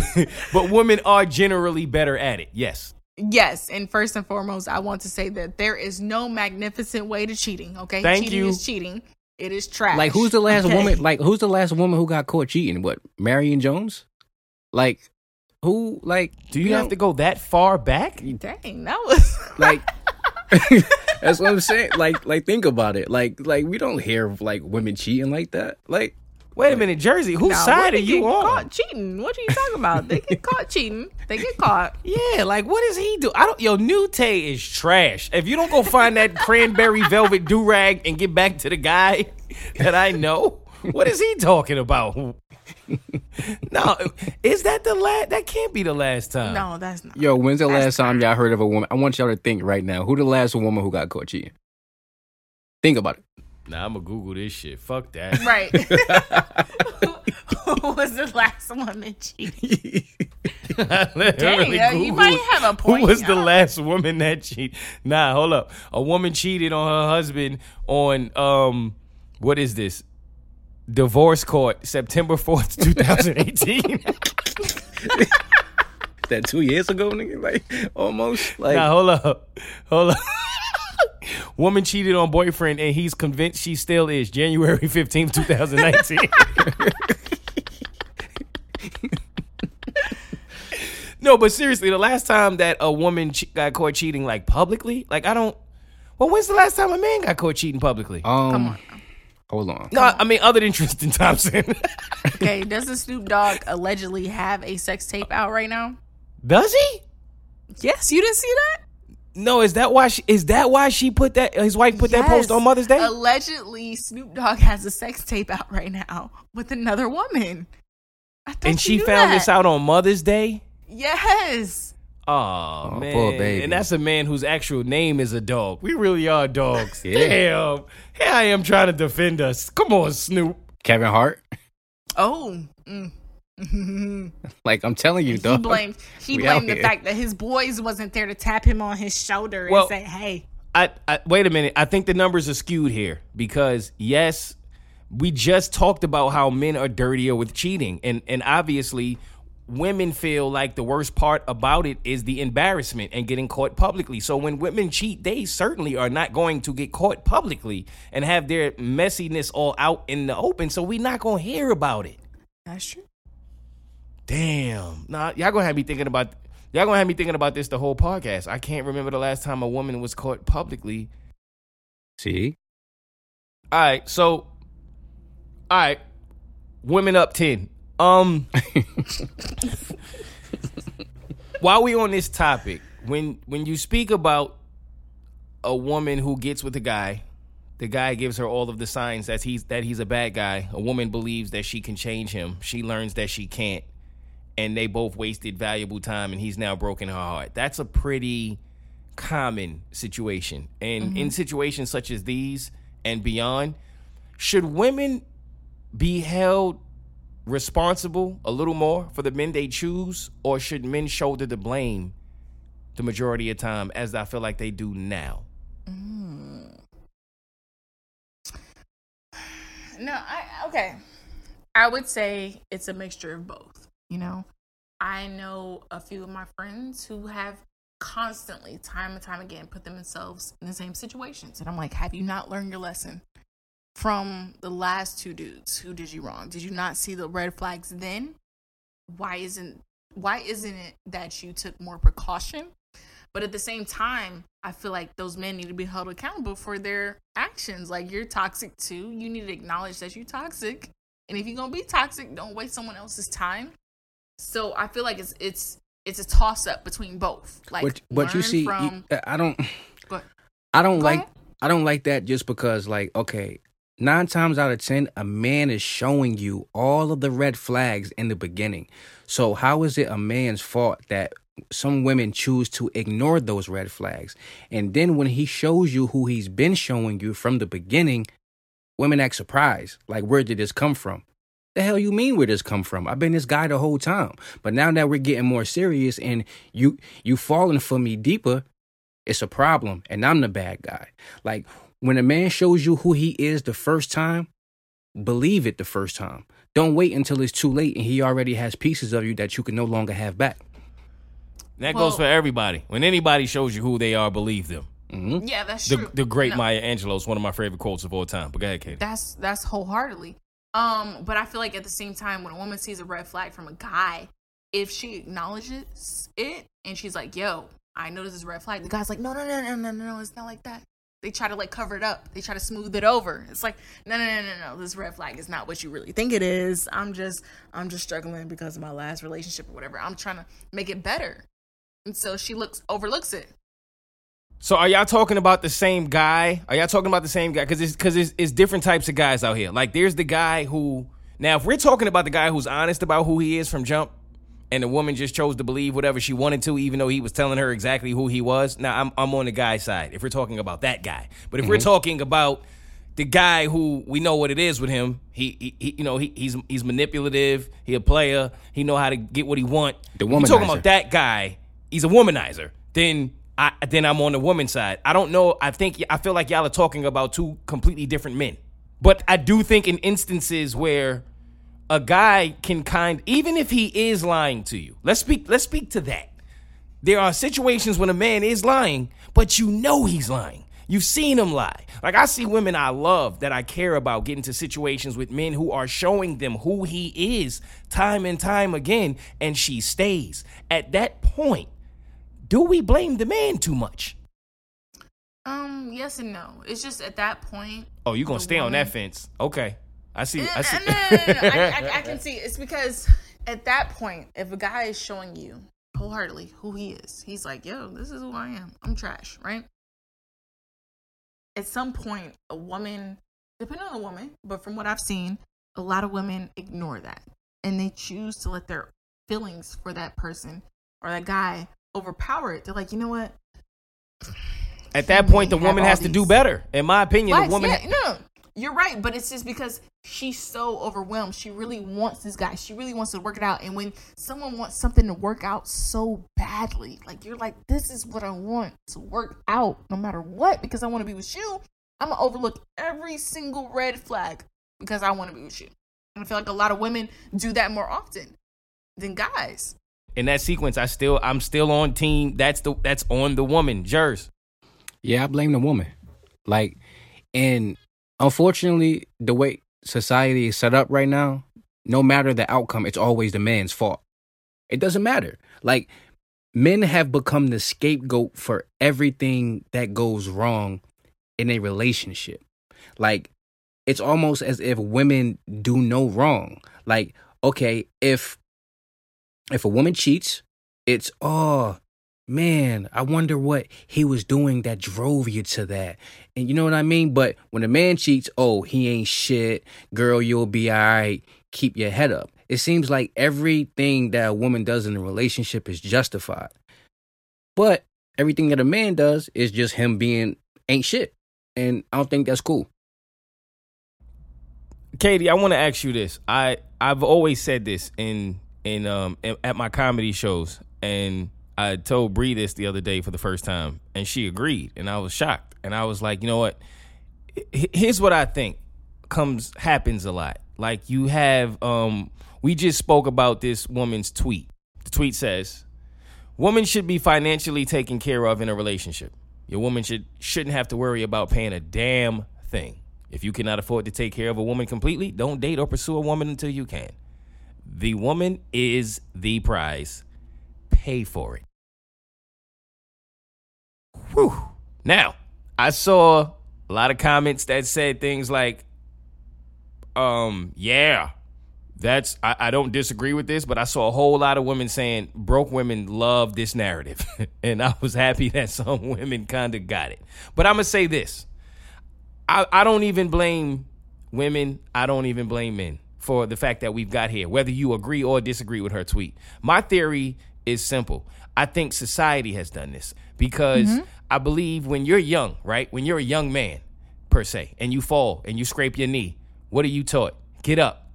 but women are generally better at it. Yes. Yes, and first and foremost, I want to say that there is no magnificent way to cheating. Okay, Thank cheating you. is cheating. It is trash. Like who's the last okay? woman? Like who's the last woman who got caught cheating? What Marion Jones? Like who? Like Do you have to go that far back? Dang, that was like That's what I'm saying. Like, like think about it. Like, like we don't hear of like women cheating like that. Like, Wait a minute, Jersey. Whose No, side are you on? Caught cheating. What are you talking about? They get caught cheating. They get caught. Yeah, like what does he do? I don't. Yo, New Tay is trash. If you don't go find that cranberry velvet do rag and get back to the guy that I know, what is he talking about? no, is that the last? That can't be the last time. No, that's not. yo, when's the last time y'all heard of a woman? I want y'all to think right now. Who the last woman who got caught cheating? Think about it. Nah, I'm gonna Google this shit. Fuck that. Right. Who was the last woman that cheated? Literally yeah, you might have a point. Who was the last woman that cheated? Nah, hold up. A woman cheated on her husband on um, what is this? Divorce court, September fourth, two thousand eighteen. That two years ago, nigga, like almost. Like, Nah, hold up, hold up. Woman cheated on boyfriend and he's convinced she still is. January fifteenth, two thousand nineteen. no, but seriously, the last time that a woman che- got caught cheating like publicly, like I don't. Well, when's the last time a man got caught cheating publicly? um, Come on. Hold on. no, I mean other than Tristan Thompson. Okay, doesn't Snoop Dogg allegedly have a sex tape out right now? Does he? Yes, you didn't see that? No, is that why? She, is that why she put that? His wife put that post on Mother's Day. Allegedly, Snoop Dogg has a sex tape out right now with another woman. I thought and you she knew found that. this out on Mother's Day. Yes. Oh, Oh, man, poor baby. and that's a man whose actual name is a dog. We really are dogs. Yeah. Damn, here I am trying to defend us. Come on, Snoop. Kevin Hart. Oh. Mm. Like I'm telling you, he dog. blamed he We blamed the here. fact that his boys wasn't there to tap him on his shoulder Well- and say, "Hey, I, I wait a minute. I think the numbers are skewed here because yes, we just talked about how men are dirtier with cheating, and and obviously. Women feel like the worst part about it is the embarrassment and getting caught publicly. So when women cheat, they certainly are not going to get caught publicly and have their messiness all out in the open. So we're not going to hear about it. that's true." Damn. Nah, y'all gonna have me thinking about y'all gonna have me thinking about this the whole podcast. I can't remember the last time a woman was caught publicly. See, All right, so all right, women up ten. Um, while we on this topic, when when you speak about a woman who gets with a guy, the guy gives her all of the signs that he's that he's a bad guy. A woman believes that she can change him. She learns that she can't, and they both wasted valuable time, and he's now broken her heart. That's a pretty common situation, and in situations such as these and beyond, should women be held responsible a little more for the men they choose, or should men shoulder the blame the majority of time, as I feel like they do now? Mm. No, I okay. I would say it's a mixture of both. You know, I know a few of my friends who have constantly, time and time again, put themselves in the same situations, and I'm like, have you not learned your lesson from the last two dudes who did you wrong? Did you not see the red flags then? Why isn't why isn't it that you took more precaution? But at the same time, I feel like those men need to be held accountable for their actions. Like you're toxic too. You need to acknowledge that you're toxic. And if you're gonna be toxic, don't waste someone else's time. So I feel like it's it's it's a toss up between both. Like but but you see, you- I don't. I don't Go like, ahead. I don't like that just because, like, okay, nine times out of ten, a man is showing you all of the red flags in the beginning. So how is it a man's fault that some women choose to ignore those red flags, and then when he shows you who he's been showing you from the beginning, women act surprised, like, where did this come from? The hell you mean where this come from? I've been this guy the whole time. But now that we're getting more serious and you you falling for me deeper, it's a problem and I'm the bad guy. Like when a man shows you who he is the first time, believe it the first time. Don't wait until it's too late and he already has pieces of you that you can no longer have back. That Well- goes for everybody. When anybody shows you who they are, believe them. Yeah, that's The, true. the great No. Maya Angelou is one of my favorite quotes of all time. But go ahead, Katie. That's that's wholeheartedly. Um, but I feel like at the same time, when a woman sees a red flag from a guy, if she acknowledges it and she's like, "Yo, I noticed this red flag," the guy's like, "No, no, no, no, no, no, no, it's not like that. They try to like cover it up. They try to smooth it over. It's like, no, no, no, no, no. This red flag is not what you really think it is. I'm just, I'm just struggling because of my last relationship or whatever. I'm trying to make it better. And so she looks overlooks it. So are y'all talking about the same guy? Are y'all talking about the same guy? Because it's because it's, it's different types of guys out here. Like there's the guy who now if we're talking about the guy who's honest about who he is from jump, and the woman just chose to believe whatever she wanted to, even though he was telling her exactly who he was. Now I'm I'm on the guy's side if we're talking about that guy. But if we're mm-hmm. talking about the guy who we know what it is with him, he, he, he you know he, he's he's manipulative. He a player. He know how to get what he want. The If we're talking about that guy, he's a womanizer. Then I then I'm on the woman's side. I don't know. I think I feel like y'all are talking about two completely different men. But I do think in instances where a guy can kind even if he is lying to you. Let's speak let's speak to that. There are situations when a man is lying, but you know he's lying. You've seen him lie. Like I see women I love that I care about get into situations with men who are showing them who he is time and time again, and she stays. At that point, do we blame the man too much? Um, yes and no. It's just at that point. Oh, you're gonna stay on that fence? Okay, I see. I see. no, no, no. I, I, I can see. It's because at that point, if a guy is showing you wholeheartedly who he is, he's like, "Yo, this is who I am. I'm trash." Right? At some point, a woman, depending on the woman, but from what I've seen, a lot of women ignore that and they choose to let their feelings for that person or that guy overpower it. They're like, you know what? At that point, the woman has to do better. In my opinion, Facts, the woman. yeah, no, you're right, but it's just because she's so overwhelmed. She really wants this guy. She really wants to work it out. And when someone wants something to work out so badly, like you're like, this is what I want to work out, no matter what, because I want to be with you. I'm gonna overlook every single red flag because I want to be with you. And I feel like a lot of women do that more often than guys. in that sequence, I still I'm still on team. That's the that's on the woman, Jers. Yeah, I blame the woman. Like, and unfortunately, the way society is set up right now, no matter the outcome, it's always the man's fault. It doesn't matter. Like, men have become the scapegoat for everything that goes wrong in a relationship. Like, it's almost as if women do no wrong. Like, okay, if if a woman cheats, it's oh man, I wonder what he was doing that drove you to that. And you know what I mean? But when a man cheats, oh, he ain't shit. Girl, you'll be all right. Keep your head up. It seems like everything that a woman does in a relationship is justified. But everything that a man does is just him being ain't shit. And I don't think that's cool. Katie, I want to ask you this. I I've always said this in in um in- at my comedy shows, and I told Bree this the other day for the first time, and she agreed, and I was shocked, and I was like, you know what? Here's what I think comes happens a lot. Like you have um we just spoke about this woman's tweet. The tweet says, "Woman should be financially taken care of in a relationship. Your woman should shouldn't have to worry about paying a damn thing. If you cannot afford to take care of a woman completely, don't date or pursue a woman until you can. The woman is the prize. Pay for it." Whew. Now, I saw a lot of comments that said things like, um, yeah, that's I, I don't disagree with this, but I saw a whole lot of women saying broke women love this narrative. and I was happy that some women kind of got it. But I'm gonna say this. I, I don't even blame women, I don't even blame men for the fact that we've got here, whether you agree or disagree with her tweet. My theory is simple. I think society has done this because mm-hmm. I believe when you're young, right? When you're a young man, per se, and you fall and you scrape your knee, what are you taught? Get up.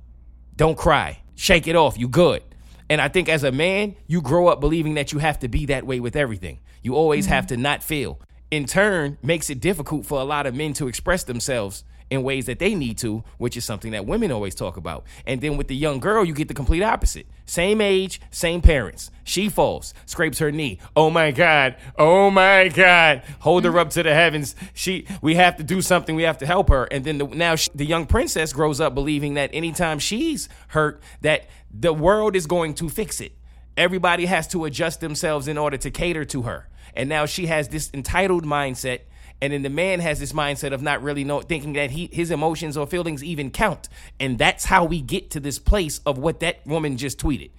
Don't cry. Shake it off. You good. And I think as a man, you grow up believing that you have to be that way with everything. You always have mm-hmm. to not feel. In turn, makes it difficult for a lot of men to express themselves in ways that they need to, which is something that women always talk about. And then with the young girl, you get the complete opposite. Same age, same parents. She falls, scrapes her knee. Oh my God. Oh my God. Hold her up to the heavens. She, we have to do something. We have to help her. And then the, now she, the young princess grows up believing that anytime she's hurt, that the world is going to fix it. Everybody has to adjust themselves in order to cater to her. And now she has this entitled mindset and then the man has this mindset of not really know thinking that he his emotions or feelings even count and that's how we get to this place of what that woman just tweeted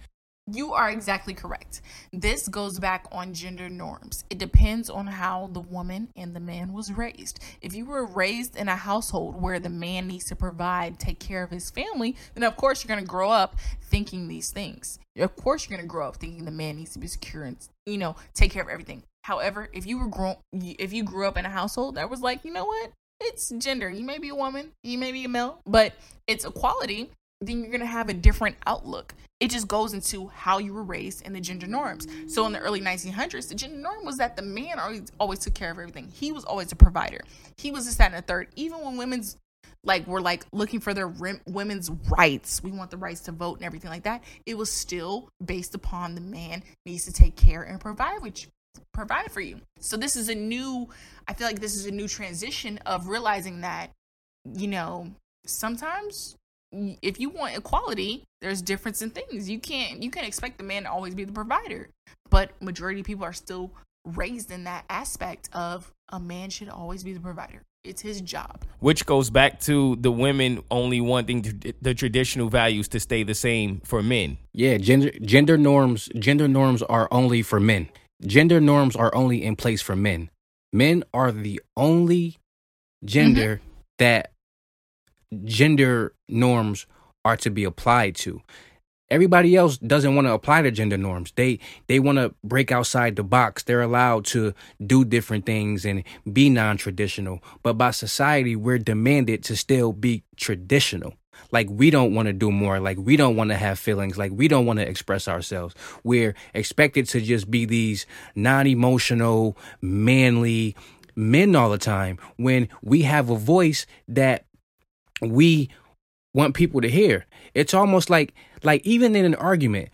You are exactly correct. This goes back on gender norms. It depends on how the woman and the man was raised. If you were raised in a household where the man needs to provide, take care of his family, then of course you're going to grow up thinking these things. Of course you're going to grow up thinking the man needs to be secure and, you know, take care of everything. However, if you were grown if you grew up in a household that was like, you know what? It's gender. You may be a woman, you may be a male, but it's equality then you're to have a different outlook. It just goes into how you were raised and the gender norms. So in the early 1900s, the gender norm was that the man always always took care of everything. He was always a provider. He was a second and a third. Even when women's like were like looking for their rim, women's rights, we want the rights to vote and everything like that. It was still based upon the man needs to take care and provide which provide for you. So this is a new I feel like this is a new transition of realizing that you know, sometimes if you want equality, there's difference in things. You can't you can't expect the man to always be the provider. But majority of people are still raised in that aspect of a man should always be the provider. It's his job. which goes back to the women only wanting to, the traditional values to stay the same for men Yeah, gender gender norms gender norms are only for men. Gender norms are only in place for men. Men are the only gender mm-hmm. that gender norms are to be applied to. Everybody else doesn't want to apply the gender norms. They they want to break outside the box. They're allowed to do different things and be non-traditional. But by society, we're demanded to still be traditional. Like we don't want to do more. Like we don't want to have feelings. Like we don't want to express ourselves. We're expected to just be these non-emotional, manly men all the time when we have a voice that we want people to hear. It's almost like like even in an argument,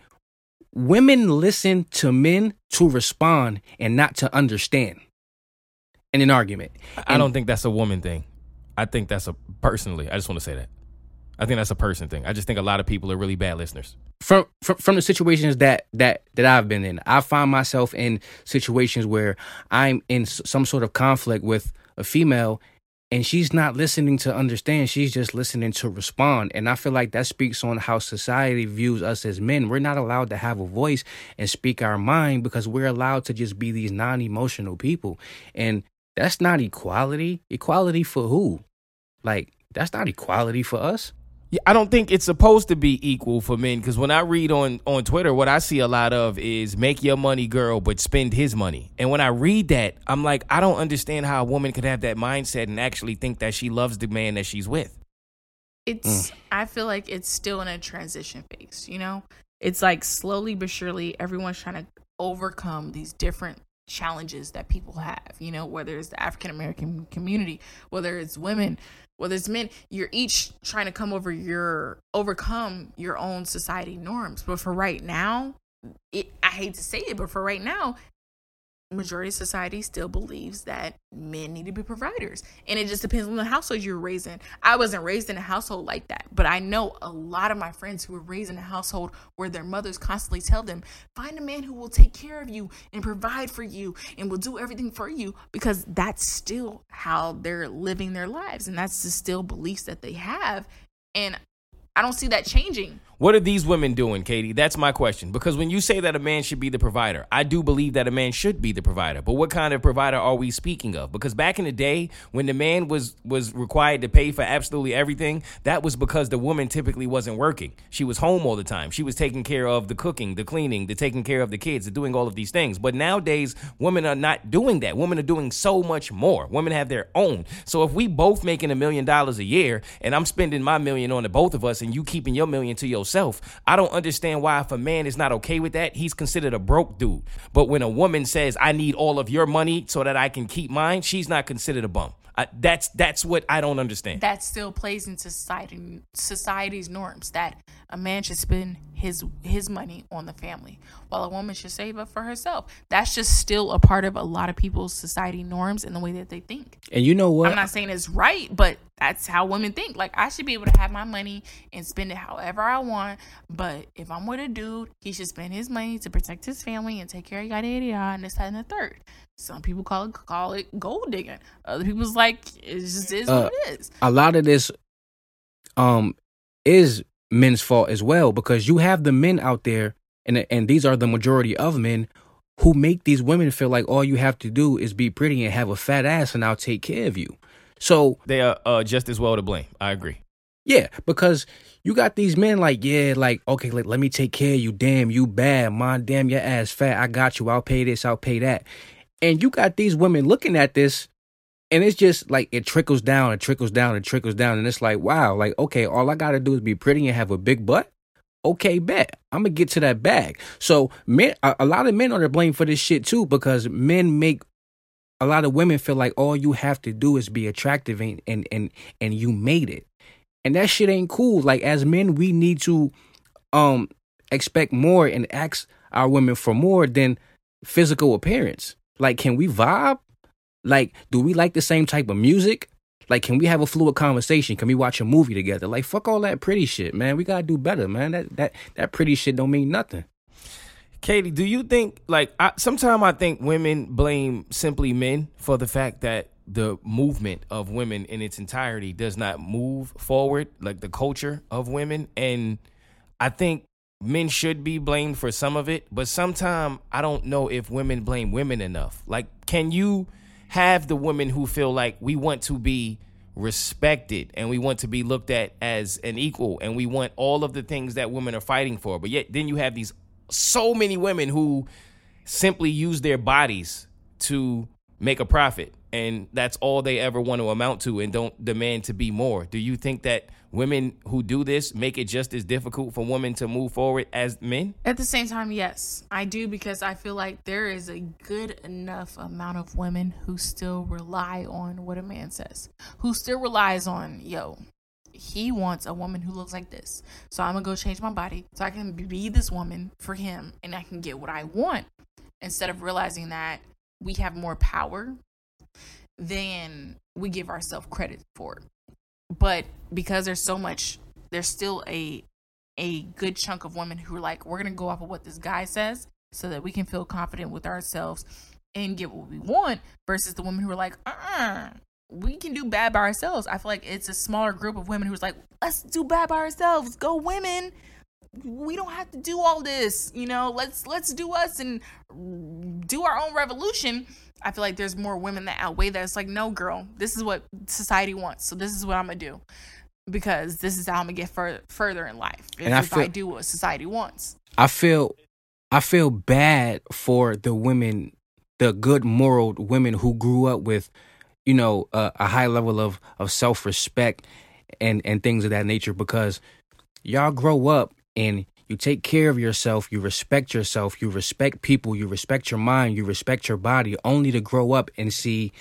women listen to men to respond and not to understand. In an argument. i don't think that's a woman thing i think that's a personally i just want to say that i think that's a person thing i just think a lot of people are really bad listeners from, from from the situations that that that I've been in, I find myself in situations where I'm in some sort of conflict with a female and she's not listening to understand, she's just listening to respond. And I feel like that speaks on how society views us as men. We're not allowed to have a voice and speak our mind because we're allowed to just be these non-emotional people. And that's not equality. Equality for who? Like that's not equality for us. Yeah, I don't think it's supposed to be equal for men because when I read on on Twitter, what I see a lot of is make your money, girl, but spend his money. And when I read that, I'm like, I don't understand how a woman could have that mindset and actually think that she loves the man that she's with. it's mm. i feel like it's still in a transition phase you know it's like slowly but surely everyone's trying to overcome these different challenges that people have you know whether it's the african american community whether it's women whether it's men you're each trying to come over your overcome your own society norms. But for right now it, i hate to say it but for right now majority of society still believes that men need to be providers. And it just depends on the household you're raised in. I wasn't raised in a household like that but i know a lot of my friends who were raised in a household where their mothers constantly tell them find a man who will take care of you and provide for you and will do everything for you because that's still how they're living their lives. And that's the still beliefs that they have. And i don't see that changing What are these women doing, Katie? That's my question. Because when you say that a man should be the provider, I do believe that a man should be the provider. But what kind of provider are we speaking of? Because back in the day, when the man was was required to pay for absolutely everything, that was because the woman typically wasn't working. She was home all the time. She was taking care of the cooking, the cleaning, the taking care of the kids, the doing all of these things. But nowadays, women are not doing that. Women are doing so much more. Women have their own. So if we both making a million dollars a year and I'm spending my million on the both of us and you keeping your million to yourself, I don't understand why if a man is not okay with that, he's considered a broke dude. But when a woman says, "I need all of your money so that I can keep mine," she's not considered a bum. I, that's that's what I don't understand. that still plays into society society's norms that a man should spend his his money on the family while a woman should save up for herself that's just still a part of a lot of people's society norms and the way that they think And you know what? i'm not saying it's right but that's how women think like i should be able to have my money and spend it however i want but if i'm with a dude he should spend his money to protect his family and take care of yada yada yada and this that and the third some people call it call it gold digging other people's like it just is Uh, what it is a lot of this um is men's fault as well because you have the men out there and and these are the majority of men who make these women feel like all you have to do is be pretty and have a fat ass and I'll take care of you. So, They are uh, just as well to blame. I agree. yeah, because you got these men like, yeah, like, okay, like, let me take care of you. Damn, you bad. Man, damn, your ass fat. I got you. I'll pay this. I'll pay that. And you got these women looking at this and it's just like it trickles down, it trickles down, it trickles down. And it's like, wow, like, okay, all I got to do is be pretty and have a big butt. Okay, bet. I'm going to get to that bag. So, men, a, a lot of men are to blame for this shit too because men make a lot of women feel like all you have to do is be attractive and and and, and you made it. And that shit ain't cool. Like as men, we need to um expect more and ask our women for more than physical appearance. Like can we vibe? Like do we like the same type of music? Like can we have a fluid conversation? Can we watch a movie together? Like fuck all that pretty shit, man. We got to do better, man. That that that pretty shit don't mean nothing. Katie, do you think like I, sometimes I think women blame simply men for the fact that the movement of women in its entirety does not move forward, like the culture of women, and I think men should be blamed for some of it, but sometimes I don't know if women blame women enough. Like, can you have the women who feel like we want to be respected and we want to be looked at as an equal and we want all of the things that women are fighting for, but yet then you have these so many women who simply use their bodies to make a profit and that's all they ever want to amount to and don't demand to be more. Do you think that women who do this make it just as difficult for women to move forward as men? At the same time, yes, I do because I feel like there is a good enough amount of women who still rely on what a man says, who still relies on, yo, he wants a woman who looks like this. So I'm gonna go change my body so I can be this woman for him and I can get what I want instead of realizing that we have more power than we give ourselves credit for. But because there's so much, there's still a a good chunk of women who are like, we're gonna go off of what this guy says so that we can feel confident with ourselves and get what we want, versus the women who are like, uh we can do bad by ourselves. I feel like it's a smaller group of women who's like, let's do bad by ourselves. Go women. We don't have to do all this, you know. Let's let's do us and do our own revolution. I feel like there's more women that outweigh that. It's like, no, girl, this is what society wants, so this is what I'm gonna do because this is how I'm gonna get fur- further in life if, And I if I do what society wants. I feel I feel bad for the women, the good moral women who grew up with, you know, a, a high level of of self respect and and things of that nature because y'all grow up and you take care of yourself, you respect yourself, you respect people, you respect your mind, you respect your body, only to grow up and see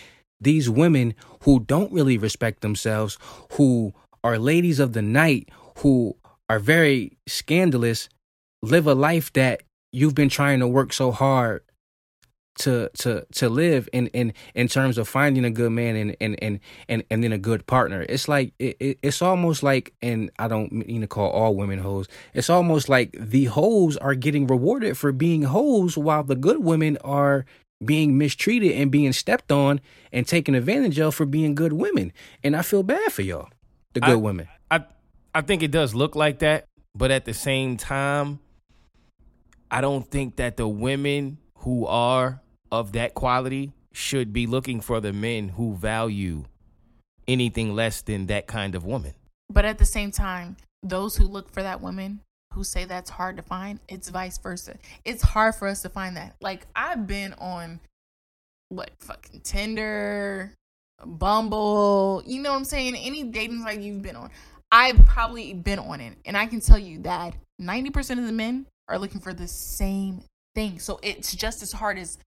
these women who don't really respect themselves, who are ladies of the night, who are very scandalous, live a life that you've been trying to work so hard to to to live in in in terms of finding a good man and and and and, and then a good partner. It's like it, it, it's almost like and i don't mean to call all women hoes it's almost like the hoes are getting rewarded for being hoes while the good women are being mistreated and being stepped on and taken advantage of for being good women. And i feel bad for y'all the good I- women. I I think it does look like that, but at the same time, I don't think that the women who are of that quality should be looking for the men who value anything less than that kind of woman. But at the same time, those who look for that woman who say that's hard to find, it's vice versa. It's hard for us to find that. Like I've been on what fucking Tinder, Bumble, you know what I'm saying? Any dating site you've been on. I've probably been on it. And I can tell you that 90% of the men are looking for the same thing. So it's just as hard as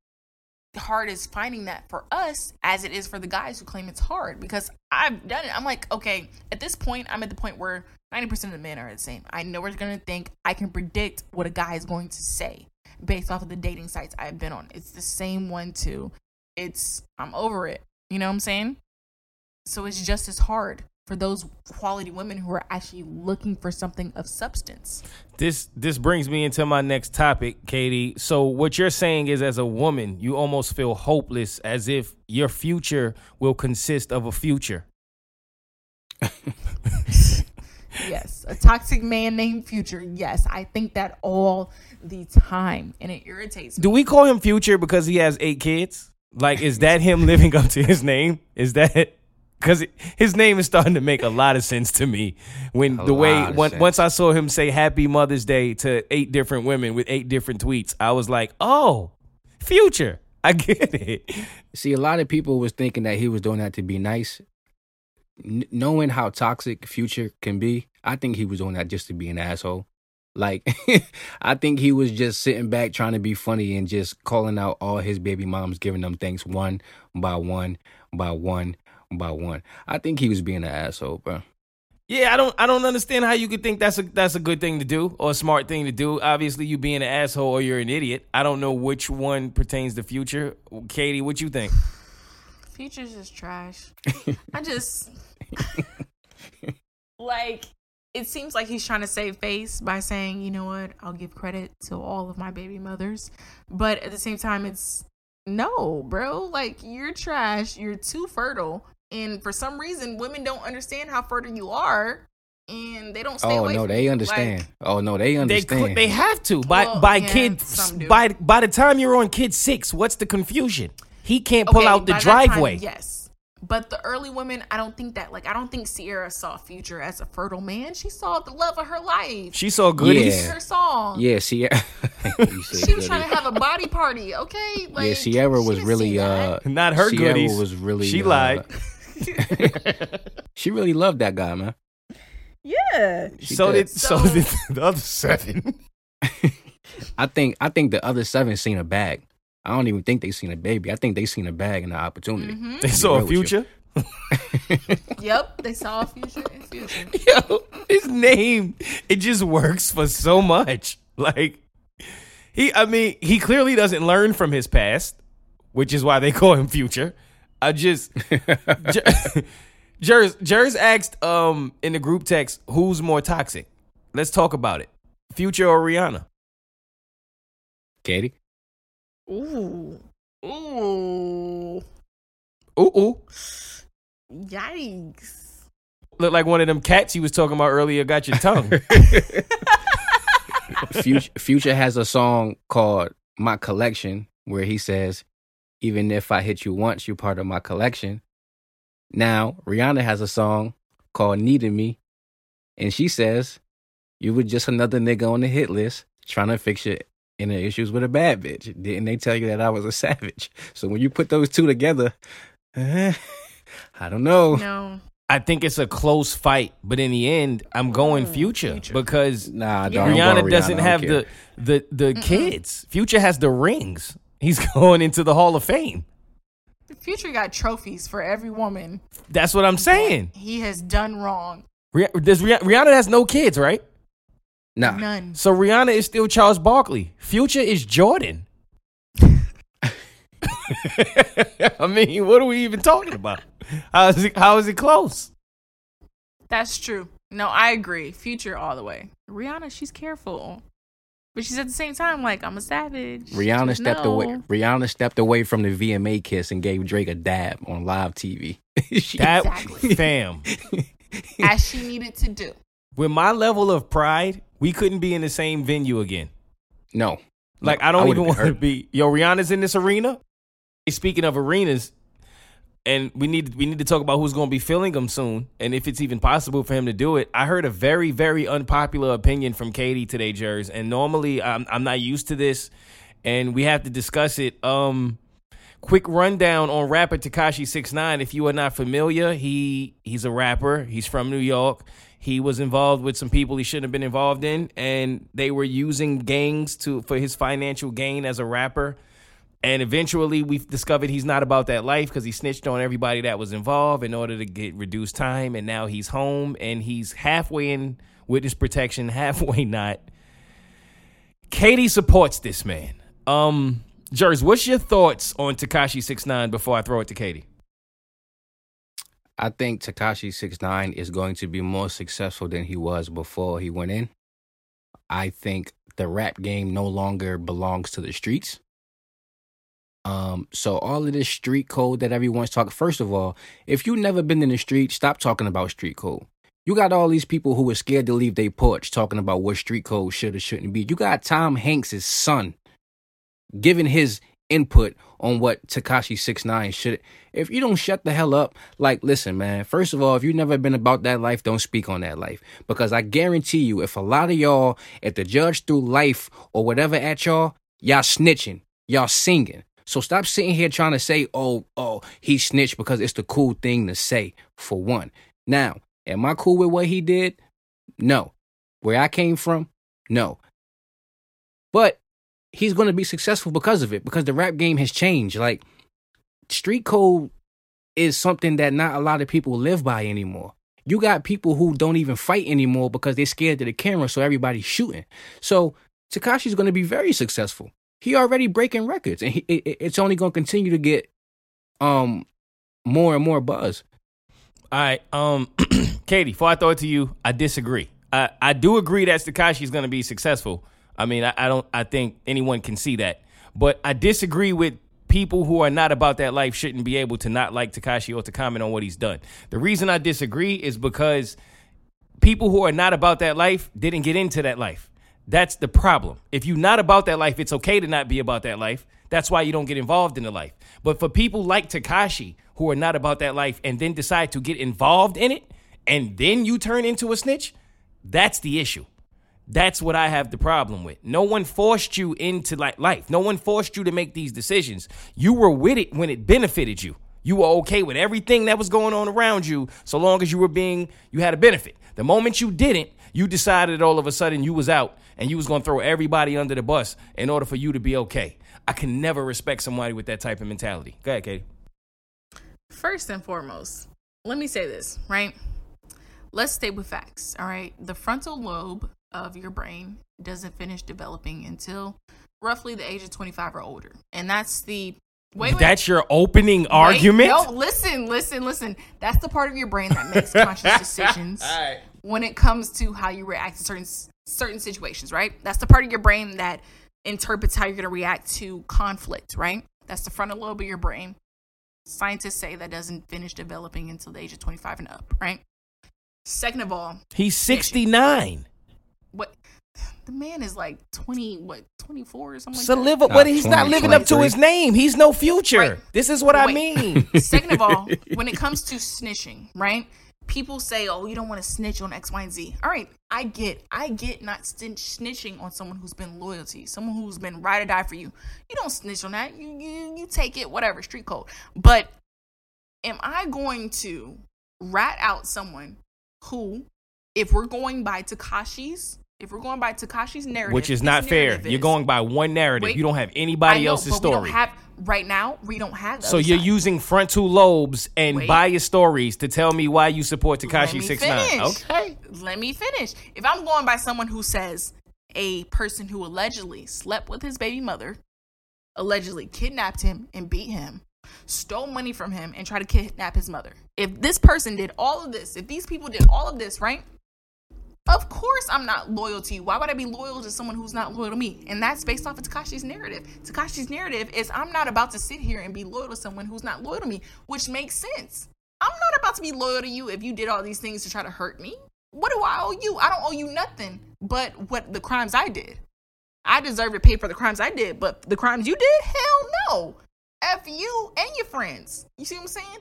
hard is finding that for us as it is for the guys who claim it's hard because I've done it. I'm like, okay, at this point, I'm at the point where 90% of the men are the same. I know what you're going to think. I can predict what a guy is going to say based off of the dating sites I've been on. It's the same one, too. It's, I'm over it. You know what I'm saying? So it's just as hard for those quality women who are actually looking for something of substance. This this brings me into my next topic, Katie. So what you're saying is as a woman, you almost feel hopeless as if your future will consist of a future. yes, a toxic man named Future. Yes, I think that all the time, and it irritates me. Do we call him Future because he has eight kids? Like, is that him living up to his name? Is that because his name is starting to make a lot of sense to me when A the way when, once I saw him say Happy Mother's Day to eight different women with eight different tweets, I was like, oh, Future, I get it. See, a lot of people was thinking that he was doing that to be nice. N- knowing how toxic Future can be, I think he was doing that just to be an asshole. Like, I think he was just sitting back trying to be funny and just calling out all his baby moms, giving them thanks one by one by one by one. I think he was being an asshole, bro. Yeah, I don't I don't understand how you could think that's a that's a good thing to do or a smart thing to do. Obviously, you being an asshole or you're an idiot. I don't know which one pertains to future. Katie, what you think? Future's just trash. I just like it seems like he's trying to save face by saying, you know what, I'll give credit to all of my baby mothers. But at the same time, it's no, bro. Like you're trash. You're too fertile. And for some reason, women don't understand how fertile you are. And they don't stay Oh away no, from they you. understand. Like, oh no, they They understand. cl- they have to by Well, by yeah, kid by by the time you're on kid six. What's the confusion? He can't pull okay, out the by that time, driveway. yes. But the early women, I don't think that like I don't think Ciara saw Future as a fertile man. She saw the love of her life. She saw goodies. Yeah. her song. yeah, Ciara. You said She was trying to have a body party, okay? Like, yeah, Ciara was really uh. Not her Ciara goodies. was really She uh, lied. she really loved that guy, man. yeah. She so did. did so, So- did the other seven. I think I think the other seven seen a bag. I don't even think they seen a baby. I think they seen a bag and an opportunity. Mm-hmm. They saw a future. Yep, they saw Future and Future. Yo, his name it just works for so much. Like he, I mean, he clearly doesn't learn from his past, which is why they call him Future. I just, Jers, Jers asked um in the group text, "Who's more toxic?" Let's talk about it. Future or Rihanna? Katie, Ooh. Ooh. Ooh, ooh. Yikes. Look like one of them cats you was talking about earlier. Got your tongue. Future, Future has a song called "My Collection" where he says, "Even if I hit you once, you're part of my collection." Now Rihanna has a song called "Needed Me," and she says, "You were just another nigga on the hit list trying to fix your inner issues with a bad bitch." Didn't they tell you that I was a savage? So when you put those two together, eh, I don't know. No. I think it's a close fight, but in the end, I'm going Future, Future. because Nah, Yeah. dog, Rihanna doesn't have care. the the the kids. Future has the rings. He's going into the Hall of Fame. Future got trophies for every woman That's what I'm saying. he has done wrong. Rih- Does Rih- Rihanna has no kids, right? Nah, None. So Rihanna is still Charles Barkley. Future is Jordan. I mean, what are we even talking about? How is it? How is it close? That's true. No, I agree. Future all the way. Rihanna, she's careful. But she's at the same time like, I'm a savage. Rihanna Just stepped no. away. Rihanna stepped away from the VMA kiss and gave Drake a dab on live TV. She- That Exactly. fam. As she needed to do. With my level of pride, we couldn't be in the same venue again. no, Like No, I don't I even want to be. Yo, Rihanna's in this arena. Speaking of arenas, and we need we need to talk about who's going to be filling them soon, and if it's even possible for him to do it. I heard a very very unpopular opinion from Katie today, Jers, and normally I'm I'm not used to this, and we have to discuss it. Um, quick rundown on rapper Tekashi Six Nine. If you are not familiar, he he's a rapper. He's from New York. He was involved with some people he shouldn't have been involved in, and they were using gangs to for his financial gain as a rapper. And eventually, we discovered he's not about that life because he snitched on everybody that was involved in order to get reduced time. And now he's home and he's halfway in witness protection, halfway not. Katie supports this man. Um, Jers, what's your thoughts on Tekashi Six Nine before I throw it to Katie? I think Tekashi Six Nine is going to be more successful than he was before he went in. I think the rap game no longer belongs to the streets. Um, so all of this street code that everyone's talking. First of all, if you've never been in the street, stop talking about street code. You got all these people who are scared to leave their porch talking about what street code should or shouldn't be. You got Tom Hanks' son giving his input on what Tekashi Six Nine should. If you don't shut the hell up, like listen, man. First of all, if you've never been about that life, don't speak on that life because I guarantee you, if a lot of y'all, if the judge threw life or whatever at y'all, y'all snitching, y'all singing. So stop sitting here trying to say, oh, oh, he snitched because it's the cool thing to say. For one, now, am I cool with what he did? No. Where I came from? No. But he's going to be successful because of it because the rap game has changed like street code is something that not a lot of people live by anymore you got people who don't even fight anymore because they're scared of the camera so everybody's shooting so Tekashi's going to be very successful he already breaking records and he, it, it's only going to continue to get um more and more buzz all right um katie before i throw it to you i disagree i, I do agree that Tekashi's going to be successful I mean, I, I don't. I think anyone can see that, but I disagree with people who are not about that life shouldn't be able to not like Tekashi or to comment on what he's done. The reason I disagree is because people who are not about that life didn't get into that life. That's the problem. If you're not about that life, it's okay to not be about that life. That's why you don't get involved in the life. But for people like Tekashi who are not about that life and then decide to get involved in it and then you turn into a snitch, that's the issue. That's what I have the problem with. No one forced you into like life. No one forced you to make these decisions. You were with it when it benefited you. You were okay with everything that was going on around you so long as you were being you had a benefit. The moment you didn't, you decided all of a sudden you was out and you was going to throw everybody under the bus in order for you to be okay. I can never respect somebody with that type of mentality. Go ahead, Katie. First and foremost, let me say this, right? Let's stay with facts, all right? The frontal lobe of your brain doesn't finish developing until roughly the age of 25 or older. And that's the Wait, wait. That's your opening wait, argument? No, listen, listen, listen. That's the part of your brain that makes conscious decisions right. when it comes to how you react to certain certain situations, right? That's the part of your brain that interprets how you're going to react to conflict, right? That's the frontal lobe of your brain. Scientists say that doesn't finish developing until the age of 25 and up, right? Second of all, he's 69 what the man is like 20 what 24 or something so like live but he's 20, not living up to his name. He's no future. Right. this is what i mean. Second of all when it comes to snitching right people say oh you don't want to snitch on x y and z. All right i get i get not snitching on someone who's been loyalty someone who's been ride or die for you. You don't snitch on that. You you, you take it whatever street code. But am i going to rat out someone who if we're going by Tekashi's, if we're going by Tekashi's narrative, which is not fair, is, you're going by one narrative. Wait, you don't have anybody know, else's story. Have, right now, we don't have. So you're side. using frontal lobes and wait. bias stories to tell me why you support Tekashi Six Nine. Okay, let me finish. If I'm going by someone who says a person who allegedly slept with his baby mother, allegedly kidnapped him and beat him, stole money from him, and tried to kidnap his mother. If this person did all of this, if these people did all of this, right? Of course, I'm not loyal to you. Why would I be loyal to someone who's not loyal to me? And that's based off of Tekashi's narrative. Tekashi's narrative is I'm not about to sit here and be loyal to someone who's not loyal to me, which makes sense. I'm not about to be loyal to you if you did all these things to try to hurt me. What do I owe you? I don't owe you nothing but what the crimes I did. I deserve to pay for the crimes I did, but the crimes you did, hell no. F you and your friends. You see what I'm saying?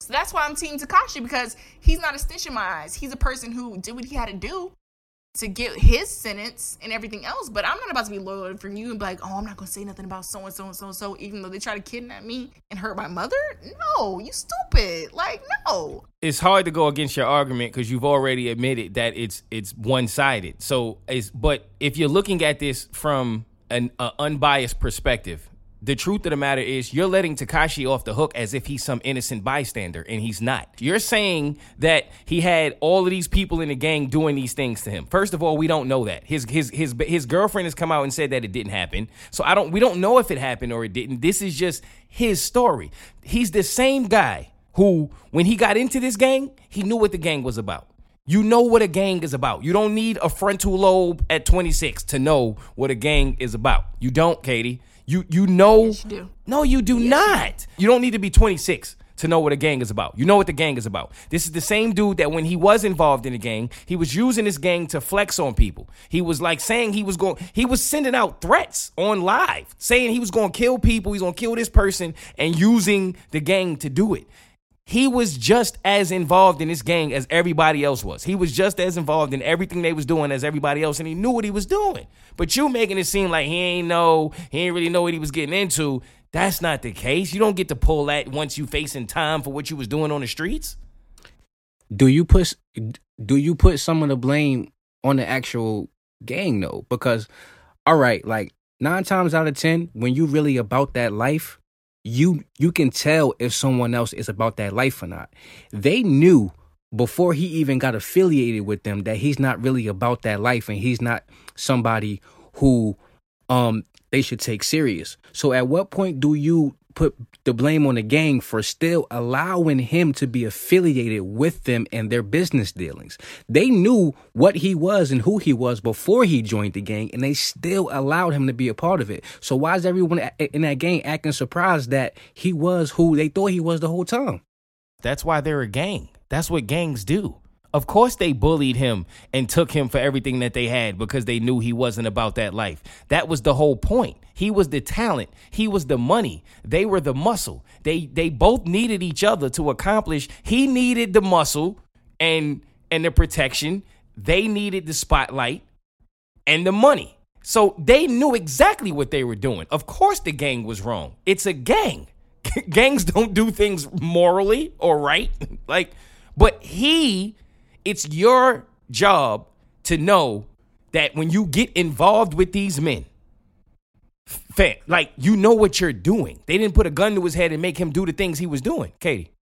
So that's why I'm Team Tekashi because he's not a stitch in my eyes. He's a person who did what he had to do to get his sentence and everything else. But I'm not about to be loyal from you and be like, oh, I'm not going to say nothing about so and so and so and so, even though they try to kidnap me and hurt my mother. No, you stupid. Like, no. It's hard to go against your argument because you've already admitted that it's it's one sided. So, it's but if you're looking at this from an unbiased perspective, the truth of the matter is you're letting Tekashi off the hook as if he's some innocent bystander and he's not. You're saying that he had all of these people in the gang doing these things to him. First of all, we don't know that. His his his his girlfriend has come out and said that it didn't happen. So I don't we don't know if it happened or it didn't. This is just his story. He's the same guy who when he got into this gang, he knew what the gang was about. You know what a gang is about. You don't need a frontal lobe at 26 to know what a gang is about. You don't, Katie. You you know. Yes, you do. No, you do not. You don't need to be 26 to know what a gang is about. You know what the gang is about. This is the same dude that when he was involved in the gang, he was using his gang to flex on people. He was like saying he was going he was sending out threats on live, saying he was going to kill people, he's going to kill this person and using the gang to do it. He was just as involved in this gang as everybody else was. He was just as involved in everything they was doing as everybody else, and he knew what he was doing. But you making it seem like he ain't know, he ain't really know what he was getting into. That's not the case. You don't get to pull that once you facing time for what you was doing on the streets. do you put do you put some of the blame on the actual gang though? Because all right, like nine times out of ten, when you really about that life, you you can tell if someone else is about that life or not. They knew before he even got affiliated with them that he's not really about that life and he's not somebody who um they should take serious. So at what point do you put the blame on the gang for still allowing him to be affiliated with them and their business dealings? They knew what he was and who he was before he joined the gang and they still allowed him to be a part of it. So why is everyone in that gang acting surprised that he was who they thought he was the whole time? That's why they're a gang. That's what gangs do. Of course, they bullied him and took him for everything that they had because they knew he wasn't about that life. That was the whole point. He was the talent. He was the money. They were the muscle. They they both needed each other to accomplish. He needed the muscle and and the protection. They needed the spotlight and the money. So they knew exactly what they were doing. Of course, the gang was wrong. It's a gang. Gangs don't do things morally or right. Like, but he, it's your job to know that when you get involved with these men, like you know what you're doing. They didn't put a gun to his head and make him do the things he was doing. Katie.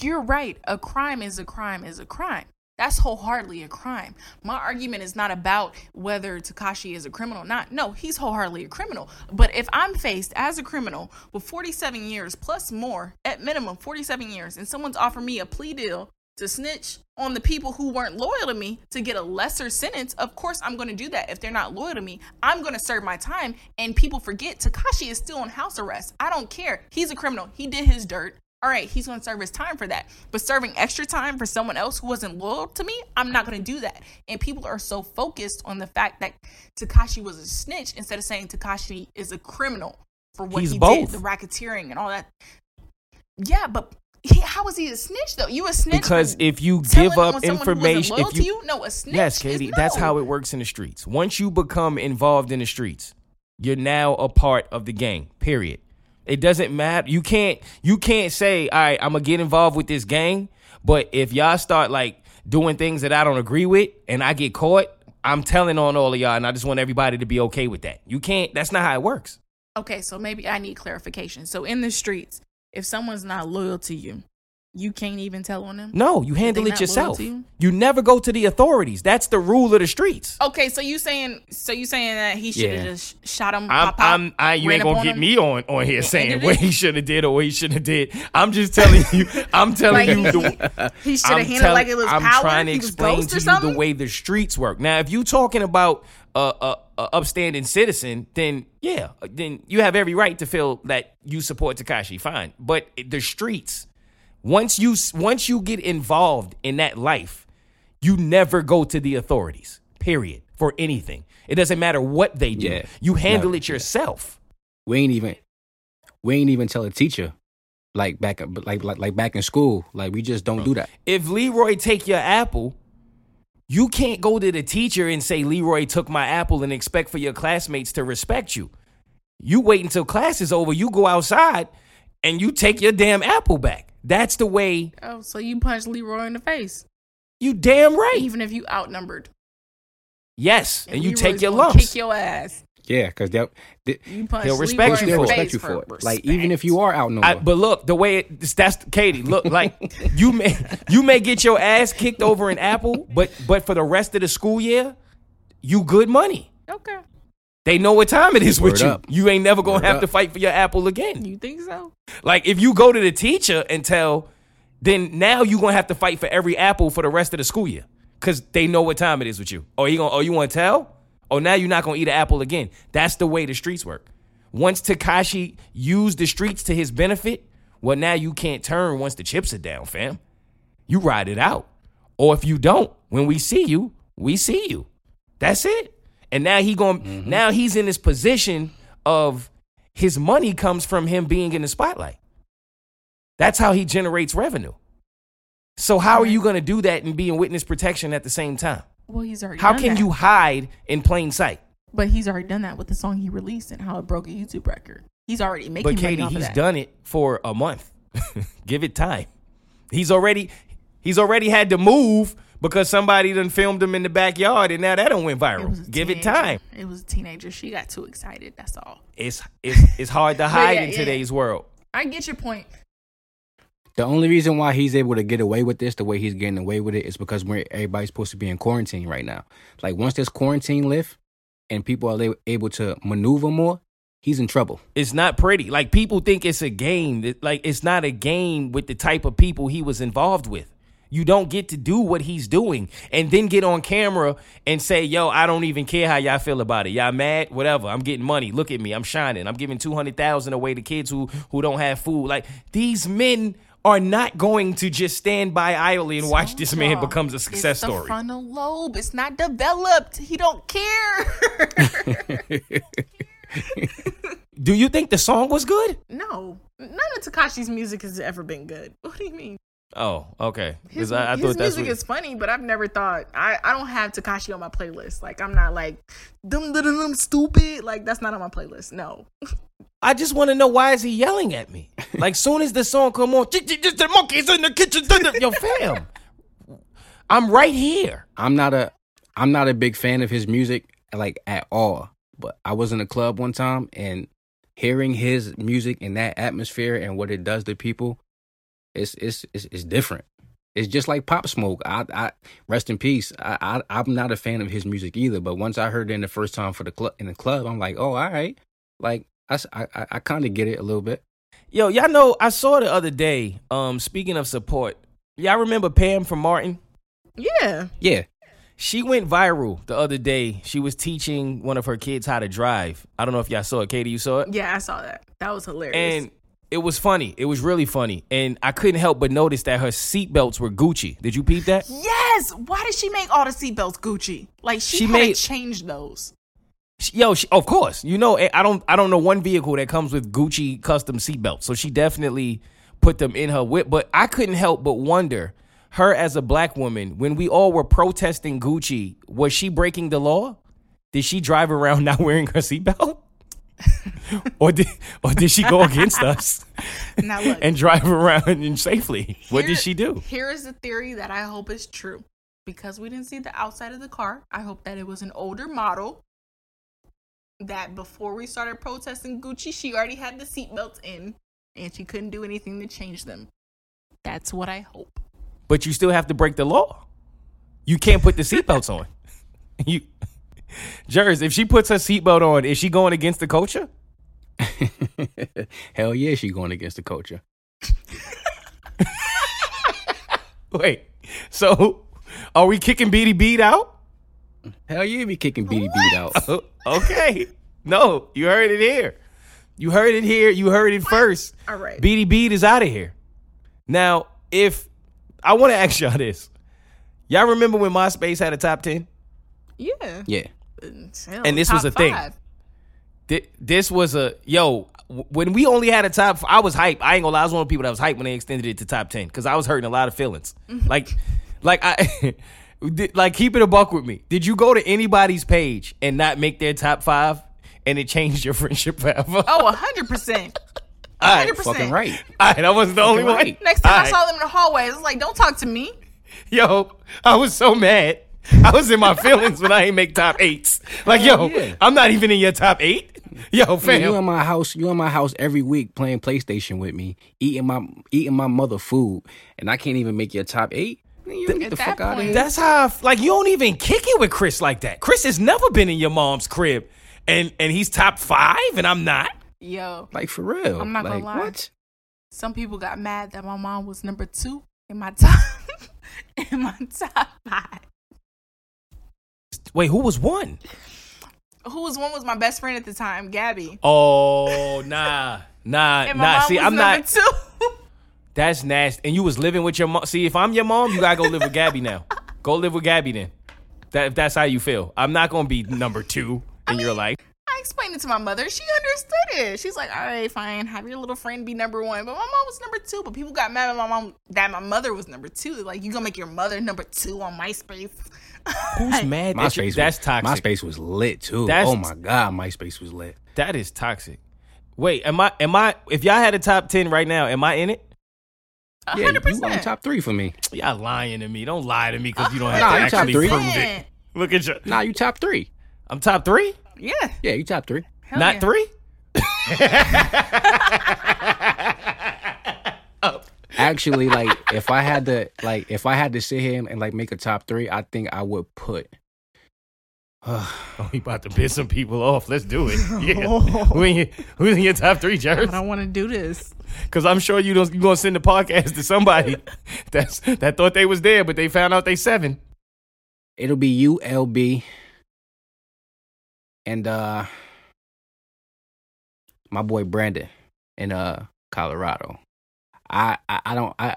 You're right. A crime is a crime is a crime. That's wholeheartedly a crime. My argument is not about whether Tekashi is a criminal or not. No, he's wholeheartedly a criminal. But if I'm faced as a criminal with 47 years plus more, at minimum 47 years, and someone's offered me a plea deal to snitch on the people who weren't loyal to me to get a lesser sentence, of course I'm going to do that. If they're not loyal to me, I'm going to serve my time. And people forget Tekashi is still on house arrest. I don't care. He's a criminal. He did his dirt. All right, he's going to serve his time for that. But serving extra time for someone else who wasn't loyal to me, I'm not going to do that. And people are so focused on the fact that Tekashi was a snitch instead of saying Tekashi is a criminal for what He's he both. did, the racketeering and all that. Yeah, but he, how was he a snitch though? You a snitch Because if you give up on someone who wasn't information, if to you, you, no, a snitch. yes, Katie, no. that's how it works in the streets. Once you become involved in the streets, you're now a part of the gang. Period. It doesn't matter. You can't. You can't say, "All right, I'm gonna get involved with this gang," but if y'all start like doing things that I don't agree with, and I get caught, I'm telling on all of y'all, and I just want everybody to be okay with that. You can't. That's not how it works. Okay, so maybe I need clarification. So in the streets, if someone's not loyal to you, you can't even tell on them. No, you handle it yourself. you? You never go to the authorities. That's the rule of the streets. Okay, so you saying so you saying that he should have Yeah. just shot him? I'm, pop, pop, I'm, I, you ain't gonna get him? me on on here And saying what he should have did or what he should have did. I'm just telling you. I'm telling Like, you the. He should have handled tell- like it was I'm power. trying to explain to you the way the streets work. Now, if you talking about a, a, a upstanding citizen, then yeah, then you have every right to feel that you support Tekashi. Fine, but the streets, once you once you get involved in that life, you never go to the authorities. Period. For anything, it doesn't matter what they do. Yeah. You handle No, it yourself. We ain't even we ain't even tell a teacher like back like like like back in school. Like we just don't do that. if Leroy take your apple, you can't go to the teacher and say Leroy took my apple and expect for your classmates to respect you. You wait until class is over, you go outside and you take your damn apple back. That's the way Oh, so you punched Leroy in the face, you damn right. even if you outnumbered. yes, and, you Leroy's take your lumps. Kick your ass. Yeah, because they'll they, They'll respect in you for it. respect you for it. respect. Like even if you are outnumbered. I, but look, the way it, that's Katie. Look, like you may you may get your ass kicked over an Apple, but but for the rest of the school year, you good money. Okay. They know what time it is with you. up. You ain't never gonna Word have up. to fight for your apple again. You think so? Like if you go to the teacher and tell, then now you gonna have to fight for every apple for the rest of the school year because they know what time it is with you. Oh, or you gonna? Oh, you want to tell? Oh, now you're not gonna eat an apple again. That's the way the streets work. Once Tekashi used the streets to his benefit, well, now you can't turn once the chips are down, fam. You ride it out. Or if you don't, when we see you, we see you. That's it. And now he going mm-hmm. now he's in this position of his money comes from him being in the spotlight. That's how he generates revenue. So how are you going to do that and be in witness protection at the same time? Well, he's already. How done can that. you hide in plain sight? But he's already done that with the song he released and how it broke a YouTube record. He's already making But money Katie, off of he's that. done it for a month. Give it time. He's already he's already had to move because somebody done filmed him in the backyard and now that don't went viral. was a Give it time. It was a teenager. She got too excited. That's all. It's it's it's hard to hide yeah, in yeah. today's world. I get your point. The only reason why he's able to get away with this, the way he's getting away with it, is because we're everybody's supposed to be in quarantine right now. Like once this quarantine lift and people are able to maneuver more, he's in trouble. It's not pretty. Like people think it's a game. Like it's not a game with the type of people he was involved with. You don't get to do what he's doing and then get on camera and say, "Yo, I don't even care how y'all feel about it. Y'all mad? Whatever. I'm getting money. Look at me. I'm shining. I'm giving 200,000 away to kids who who don't have food." Like these men are not going to just stand by idly and watch this man becomes a success it's the story. frontal lobe. It's not developed. He don't care. Do you think the song was good? no, none of Tekashi's music has ever been good. What do you mean? Oh, okay. His, Because I, I his thought that's music what, is funny, but I've never thought I, I don't have Tekashi on my playlist. Like I'm not like dum dum dum stupid. Like that's not on my playlist. No. I just want to know why is he yelling at me? Like soon as the song come on, "J- j- just the monkeys in the kitchen. dun- dun." Yo, fam, I'm right here. I'm not a I'm not a big fan of his music like at all. But I was in a club one time and hearing his music in that atmosphere and what it does to people, it's it's it's, it's different. It's just like Pop Smoke. I, I rest in peace. I, I I'm not a fan of his music either. But once I heard it in the first time for the club in the club, I'm like, oh, all right. Like I I, I kind of get it a little bit. Yo, y'all know I saw the other day. Um, speaking of support, y'all remember Pam from Martin? Yeah. Yeah. She went viral the other day. She was teaching one of her kids how to drive. I don't know if y'all saw it. Katie, you saw it? Yeah, I saw that. That was hilarious. And it was funny. It was really funny. And I couldn't help but notice that her seatbelts were Gucci. Did you peep that? yes. Why did she make all the seatbelts Gucci? Like she, She made- change those. She- Yo, she, of course. You know, I don't I don't know one vehicle that comes with Gucci custom seatbelts. So she definitely put them in her whip. But I couldn't help but wonder, her as a black woman, when we all were protesting Gucci, was she breaking the law? Did she drive around not wearing her seatbelt? or did or did she go against us Now look, and drive around in safely? What did she do? Here is the theory that I hope is true. Because we didn't see the outside of the car, I hope that it was an older model. That before we started protesting Gucci, she already had the seatbelts in and she couldn't do anything to change them. That's what I hope. But you still have to break the law. You can't put the seatbelts on. You, Jers, if she puts her seatbelt on, is she going against the culture? Hell yeah, she going against the culture. Wait, so are we kicking Beady Beat out? Hell yeah, be kicking BD beat out. okay, no, you heard it here. You heard it here. You heard it first. All right. Beady Beat is out of here. Now, if I want to ask y'all this, y'all remember when MySpace had a top ten? Yeah. Yeah. Hell, And this was a thing. five. Thi- This was a yo. When we only had a top, I was hype. I ain't gonna lie. I was one of the people that was hype when they extended it to top ten because I was hurting a lot of feelings. Mm-hmm. Like, like I, like keep it a buck with me. Did you go to anybody's page and not make their top five, and it changed your friendship forever? Oh, 100%. All right, 100%. Fucking right. right, I wasn't the only one. right. Next time All I right. saw them in the hallway, it was like, don't talk to me. yo, I was so mad. I was in my feelings when I ain't make top eights. Like, yo, yeah. I'm not even in your top eight. Yo, fam. you in my house, you in my house every week playing PlayStation with me, eating my eating my mother food, and I can't even make your top eight. Man, you get the fuck out of here. That's how, I f- like, you don't even kick it with Chris like that. Chris has never been in your mom's crib, and and he's top five, and I'm not. Yo, Like for real. I'm not gonna lie. What? some people got mad that my mom was number two in my top in my top five. Wait, who was one? Who was one was my best friend at the time, Gabby. Oh, nah, nah, And nah. See, I'm not. two. That's nasty. And you was living with your mom. See, if I'm your mom, you gotta go live with Gabby now. Go live with Gabby then. That if that's how you feel. I'm not gonna be number two in your life. I explained it to my mother. She understood it. She's like, all right, fine. Have your little friend be number one. But my mom was number two. But people got mad at my mom that my mother was number two. Like, you gonna make your mother number two on MySpace? Who's mad? that you- MySpace. That's was, toxic. MySpace was lit too. That's- oh my god, MySpace was lit. That is toxic. Wait, am I? Am I? If y'all had a top ten right now, am I in it? A Yeah, hundred you on percent. top three for me. Y'all lying to me. Don't lie to me because you don't have Nah, to you top actually three. prove it. Look at you. Nah, you top three. I'm top three, Yeah. Yeah, you top three. Hell not yeah. three. Actually, like if I had to, like if I had to sit here and, and like make a top three, I think I would put. Oh, he about to piss some people off. Let's do it. Yeah. Who in your, who's in your top three, I don't want to do this. Because I'm sure you don't. You gonna send the podcast to somebody that's that thought they was there, but they found out they seven. It'll be you, LB, and uh my boy Brandon in uh Colorado. I I, I don't I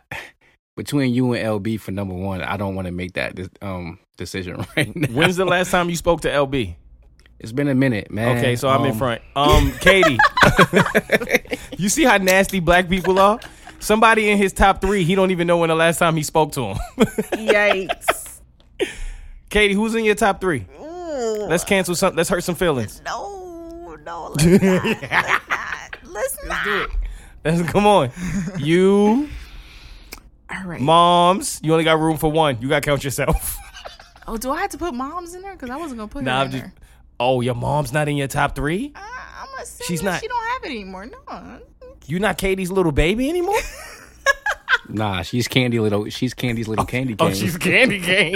between you and LB for number one. I don't want to make that um decision right now. When's the last time you spoke to LB? It's been a minute, man. Okay, so I'm in Um, front. Um, Katie, you see how nasty black people are? Somebody in his top three, he don't even know when the last time he spoke to him. Yikes. Katie, who's in your top three? Let's cancel some. Let's hurt some feelings. no, no, let's not. let's not. Let's not. Let's come on. You, All right. moms, you only got room for one. You got to count yourself. oh, do I have to put moms in there? Because I wasn't gonna put Nah, her I'm in just. there. Oh, your mom's not in your top three. Uh, I'm assuming She's not- She don't have it anymore. No. You not Katie's little baby anymore. Nah, she's Candy little. She's Candy's little candy cane. Oh, she's Candy Cane.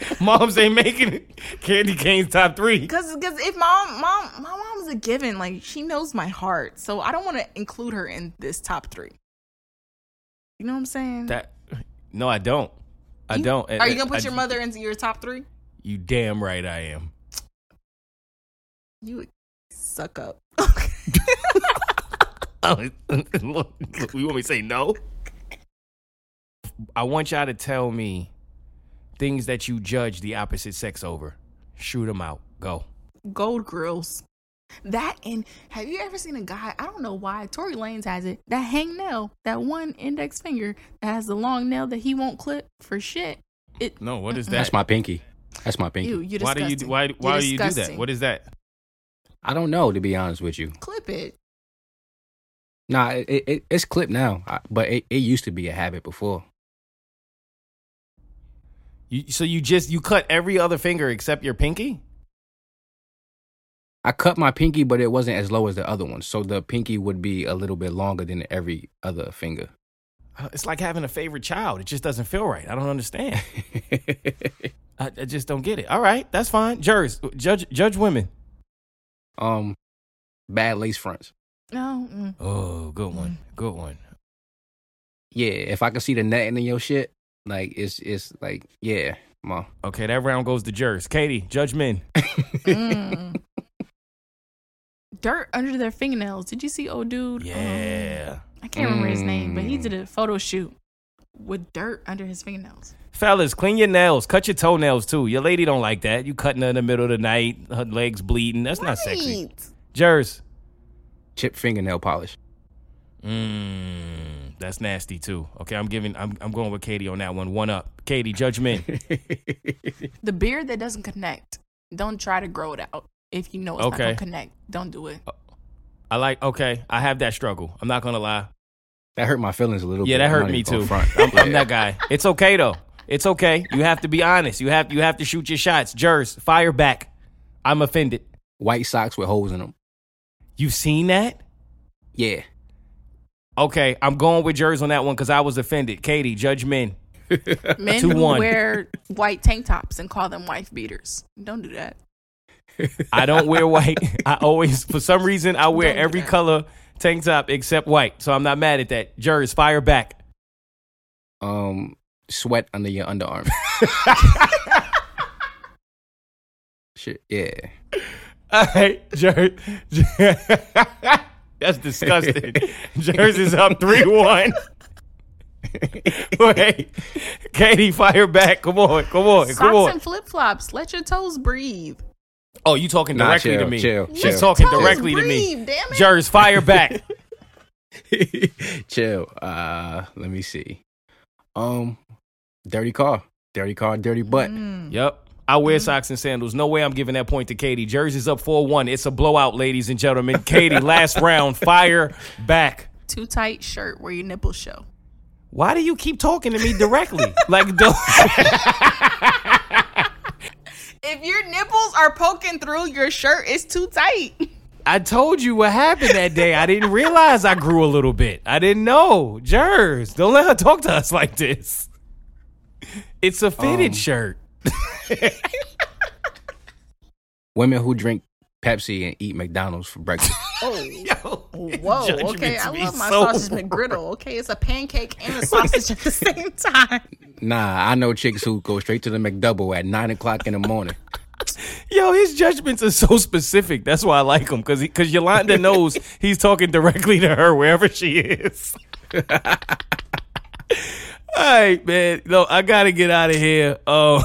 Moms ain't making it. Candy Cane's top three. Because because if mom mom my mom's a given, like she knows my heart, so I don't want to include her in this top three. You know what I'm saying? That. No, I don't. I You- don't. Are you gonna put I- your mother into your top three? You damn right I am. You suck up. Oh, look, look, you want me to say no? I want y'all to tell me things that you judge the opposite sex over. Shoot them out. Go. Gold grills. That and have you ever seen a guy? I don't know why Tory Lanez has it. That hang nail, that one index finger that has the long nail that he won't clip for shit. It No, what is that? That's my pinky. That's my pinky. ew, you're why do disgusting. you why why You're do you do that? What is that? I don't know to be honest with you. clip it? Nah, it, it it's clipped now, but it, it used to be a habit before. You, so you just you cut every other finger except your pinky? I cut my pinky, but it wasn't as low as the other one, so the pinky would be a little bit longer than every other finger. Uh, It's like having a favorite child. It just doesn't feel right. I don't understand. I, I just don't get it. All right, that's fine. Jurors, judge judge women. um, bad lace fronts. No. mm. Oh, good one. Good one. Yeah, if I can see the netting in your shit, like it's it's like yeah, ma. Okay, that round goes to jurors. Katie, judge men. Mm. Dirt under their fingernails. Did you see old dude? um, Yeah. I can't remember his name, but he Mm. did a photo shoot with dirt under his fingernails. Fellas, clean your nails. Cut your toenails too. Your lady don't like that. You cutting her in the middle of the night, her legs bleeding. That's not sexy. Right. Jers. Chip fingernail polish. Mmm. That's nasty too. Okay, I'm giving I'm I'm going with Katie on that one. One up. Katie, Judgment. The beard that doesn't connect, don't try to grow it out. If you know it's not gonna connect, don't do it. Uh, I like okay. I have that struggle. I'm not gonna lie. That hurt my feelings a little bit. Yeah, bit. that I'm hurt me too. Front. I'm, I'm that guy. It's okay though. It's okay. You have to be honest. You have you have to shoot your shots. Jers, fire back. I'm offended. White socks with holes in them. You've seen that? Yeah. Okay, I'm going with Jers on that one because I was offended. Katie, judge men. Men Two who one. wear white tank tops and call them wife beaters. Don't do that. I don't wear white. I always, for some reason, I wear Don't every that. color tank top except white. So I'm not mad at that. Jers, fire back. Um, sweat under your underarm. Shit. Yeah. All right, Jers. That's disgusting. Jers is up 3 1. Wait, Katie, fire back. Come on, come on, come Socks on. and flip flops. Let your toes breathe. Oh, you talking Nah, directly chill, to me? chill, She's chill. talking Toes directly to me. breathe, Damn it. Jers, fire back. Chill. Uh, let me see. Um, dirty car, dirty car, dirty butt. Mm. Yep. I wear socks and sandals. No way I'm giving that point to Katie. Jersey's up 4 1. It's a blowout, ladies and gentlemen. Katie, last round, fire back. Too tight shirt where your nipples show. Why do you keep talking to me directly? like, don't. If your nipples are poking through your shirt, it's too tight. I told you what happened that day. I didn't realize I grew a little bit. I didn't know. Jers, don't let her talk to us like this. It's a fitted Um, shirt. Women who drink Pepsi and eat McDonald's for breakfast. Oh, Yo, whoa. Okay, I love my so- sausage McGriddle. Okay, it's a pancake and a sausage at the same time. nah, I know chicks who go straight to the McDouble at nine o'clock in the morning. Yo, his judgments are so specific. That's why I like him because because Yolanda knows he's talking directly to her wherever she is. All right, man. No, I gotta get out of here. Oh,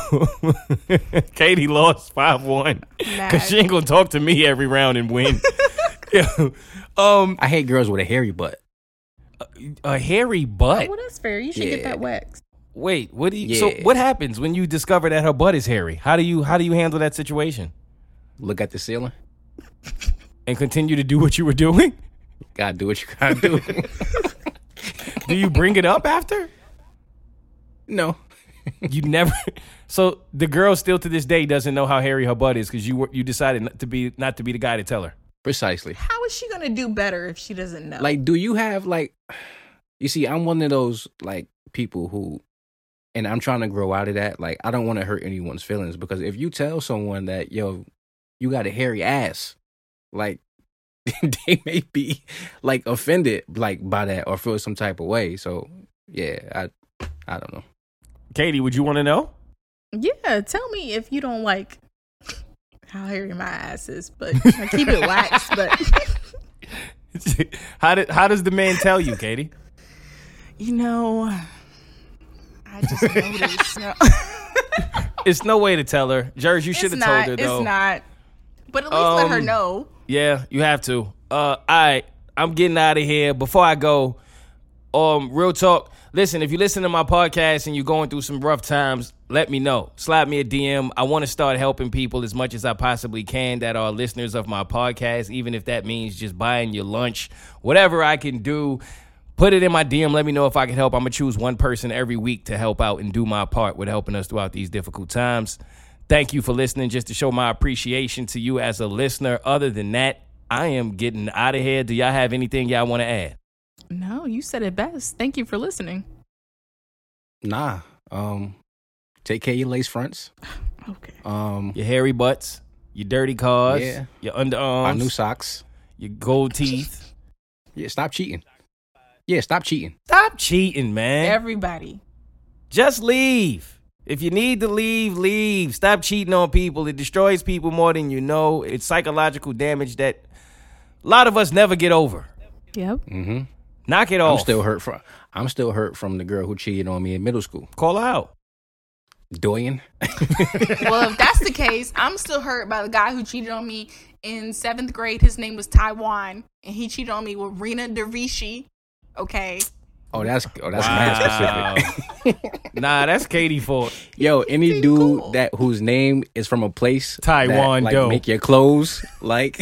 Katie lost five one because she ain't gonna talk to me every round and win. Yo, um, I hate girls with a hairy butt. a hairy butt. Well, that's fair. You should get that waxed. Wait, what do you? So Yeah. what happens when you discover that her butt is hairy? How do you how do you handle that situation Look at the ceiling. and continue to do what you were doing? Gotta do what you gotta do. Do you bring it up after? No. You never. So the girl still to this day doesn't know how hairy her butt is because you were, you decided not to be not to be the guy to tell her. Precisely. How is she gonna do better if she doesn't know? Like, do you have like you see, I'm one of those like people who and I'm trying to grow out of that. Like, I don't want to hurt anyone's feelings because if you tell someone that, yo, you got a hairy ass, like they may be like offended like by that or feel some type of way. So yeah, I I don't know. Katie, would you want to know? yeah, tell me if you don't like how hairy my ass is, but I keep it waxed. But how did how does the man tell you, Katie? you know, I just noticed. No. It's no way to tell her. Jers, you should have told her though. It's not. But at least let her Um, know. Yeah, you have to. Uh, all right, I'm getting out of here. Before I go, um, real talk. Listen, if you listen to my podcast and you're going through some rough times, let me know. Slap me a DM. I want to start helping people as much as I possibly can that are listeners of my podcast, even if that means just buying your lunch, whatever I can do. Put it in my DM. Let me know if I can help. I'm gonna choose one person every week to help out and do my part with helping us throughout these difficult times. Thank you for listening. Just to show my appreciation to you as a listener. Other than that, I am getting out of here. Do y'all have anything y'all want to add? No, you said it best. Thank you for listening. Nah. Um take care of your lace fronts. Okay. Um Your hairy butts, your dirty cars, Yeah. your my underarms, new socks. your gold teeth. Yeah, stop cheating. Yeah, stop cheating. Stop cheating, man. Everybody. Just leave. If you need to leave, leave. Stop cheating on people. It destroys people more than you know. It's psychological damage that a lot of us never get over. Yep. Mm-hmm. Knock it off. I'm off. still hurt from I'm still hurt from the girl who cheated on me in middle school. Call her out. Doyen. well, if that's the case, I'm still hurt by the guy who cheated on me in seventh grade. His name was Taiwan, and he cheated on me with Rena Dervishi. Okay. Oh, that's oh that's mad specific. Nah, that's Katie fault. Yo, any Pretty dude cool. that whose name is from a place Taiwan that, like, dough. make your clothes like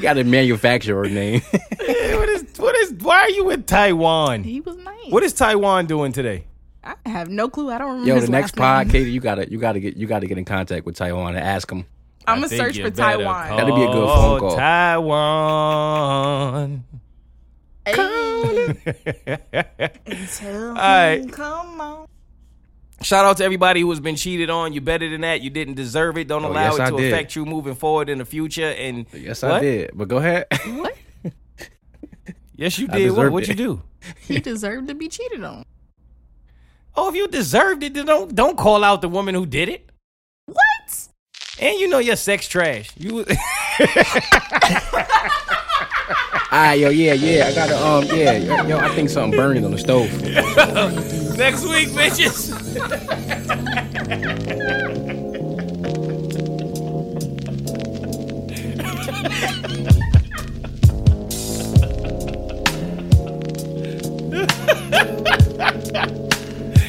you got a manufacturer name. what is what is why are you in Taiwan? He was nice. What is Taiwan doing today? I have no clue. I don't remember. Yo, his the next last pod, name. Katie, you gotta you gotta get you gotta get in contact with Taiwan and ask him. I'm gonna search for Taiwan. That'd be a good phone call. Taiwan. Hey, tell All right. come on. Shout out to everybody who has been cheated on. You're better than that. You didn't deserve it. Don't Oh, allow yes, it to affect you moving forward in the future. And Yes, What? I did. But go ahead. What? yes, you did. What deserved what you it. do? He deserved to be cheated on. Oh, if you deserved it, then don't don't call out the woman who did it. What? And you know your sex trash. You Ah, yo, yeah, yeah. I gotta um, yeah, yo, yo, I think something burning on the stove. next week, bitches.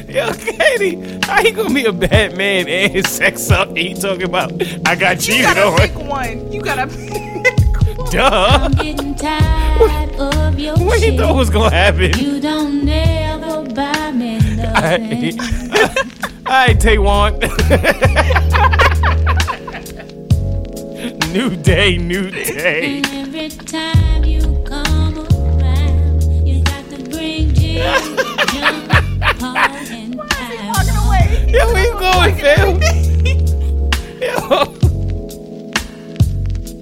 Yo, Katie, how you gonna be a bad man and sex up? And he talking about I got You cheated gotta on. pick one. You gotta pick one. Duh. I'm getting tired of your What you thought was gonna happen? You don't ever buy me nothing. All right, Taiwan. new day, new day. And every time you come around, you got to bring Jim, John, Paul, and Walking away. Yo, where you going, Phil? Yo.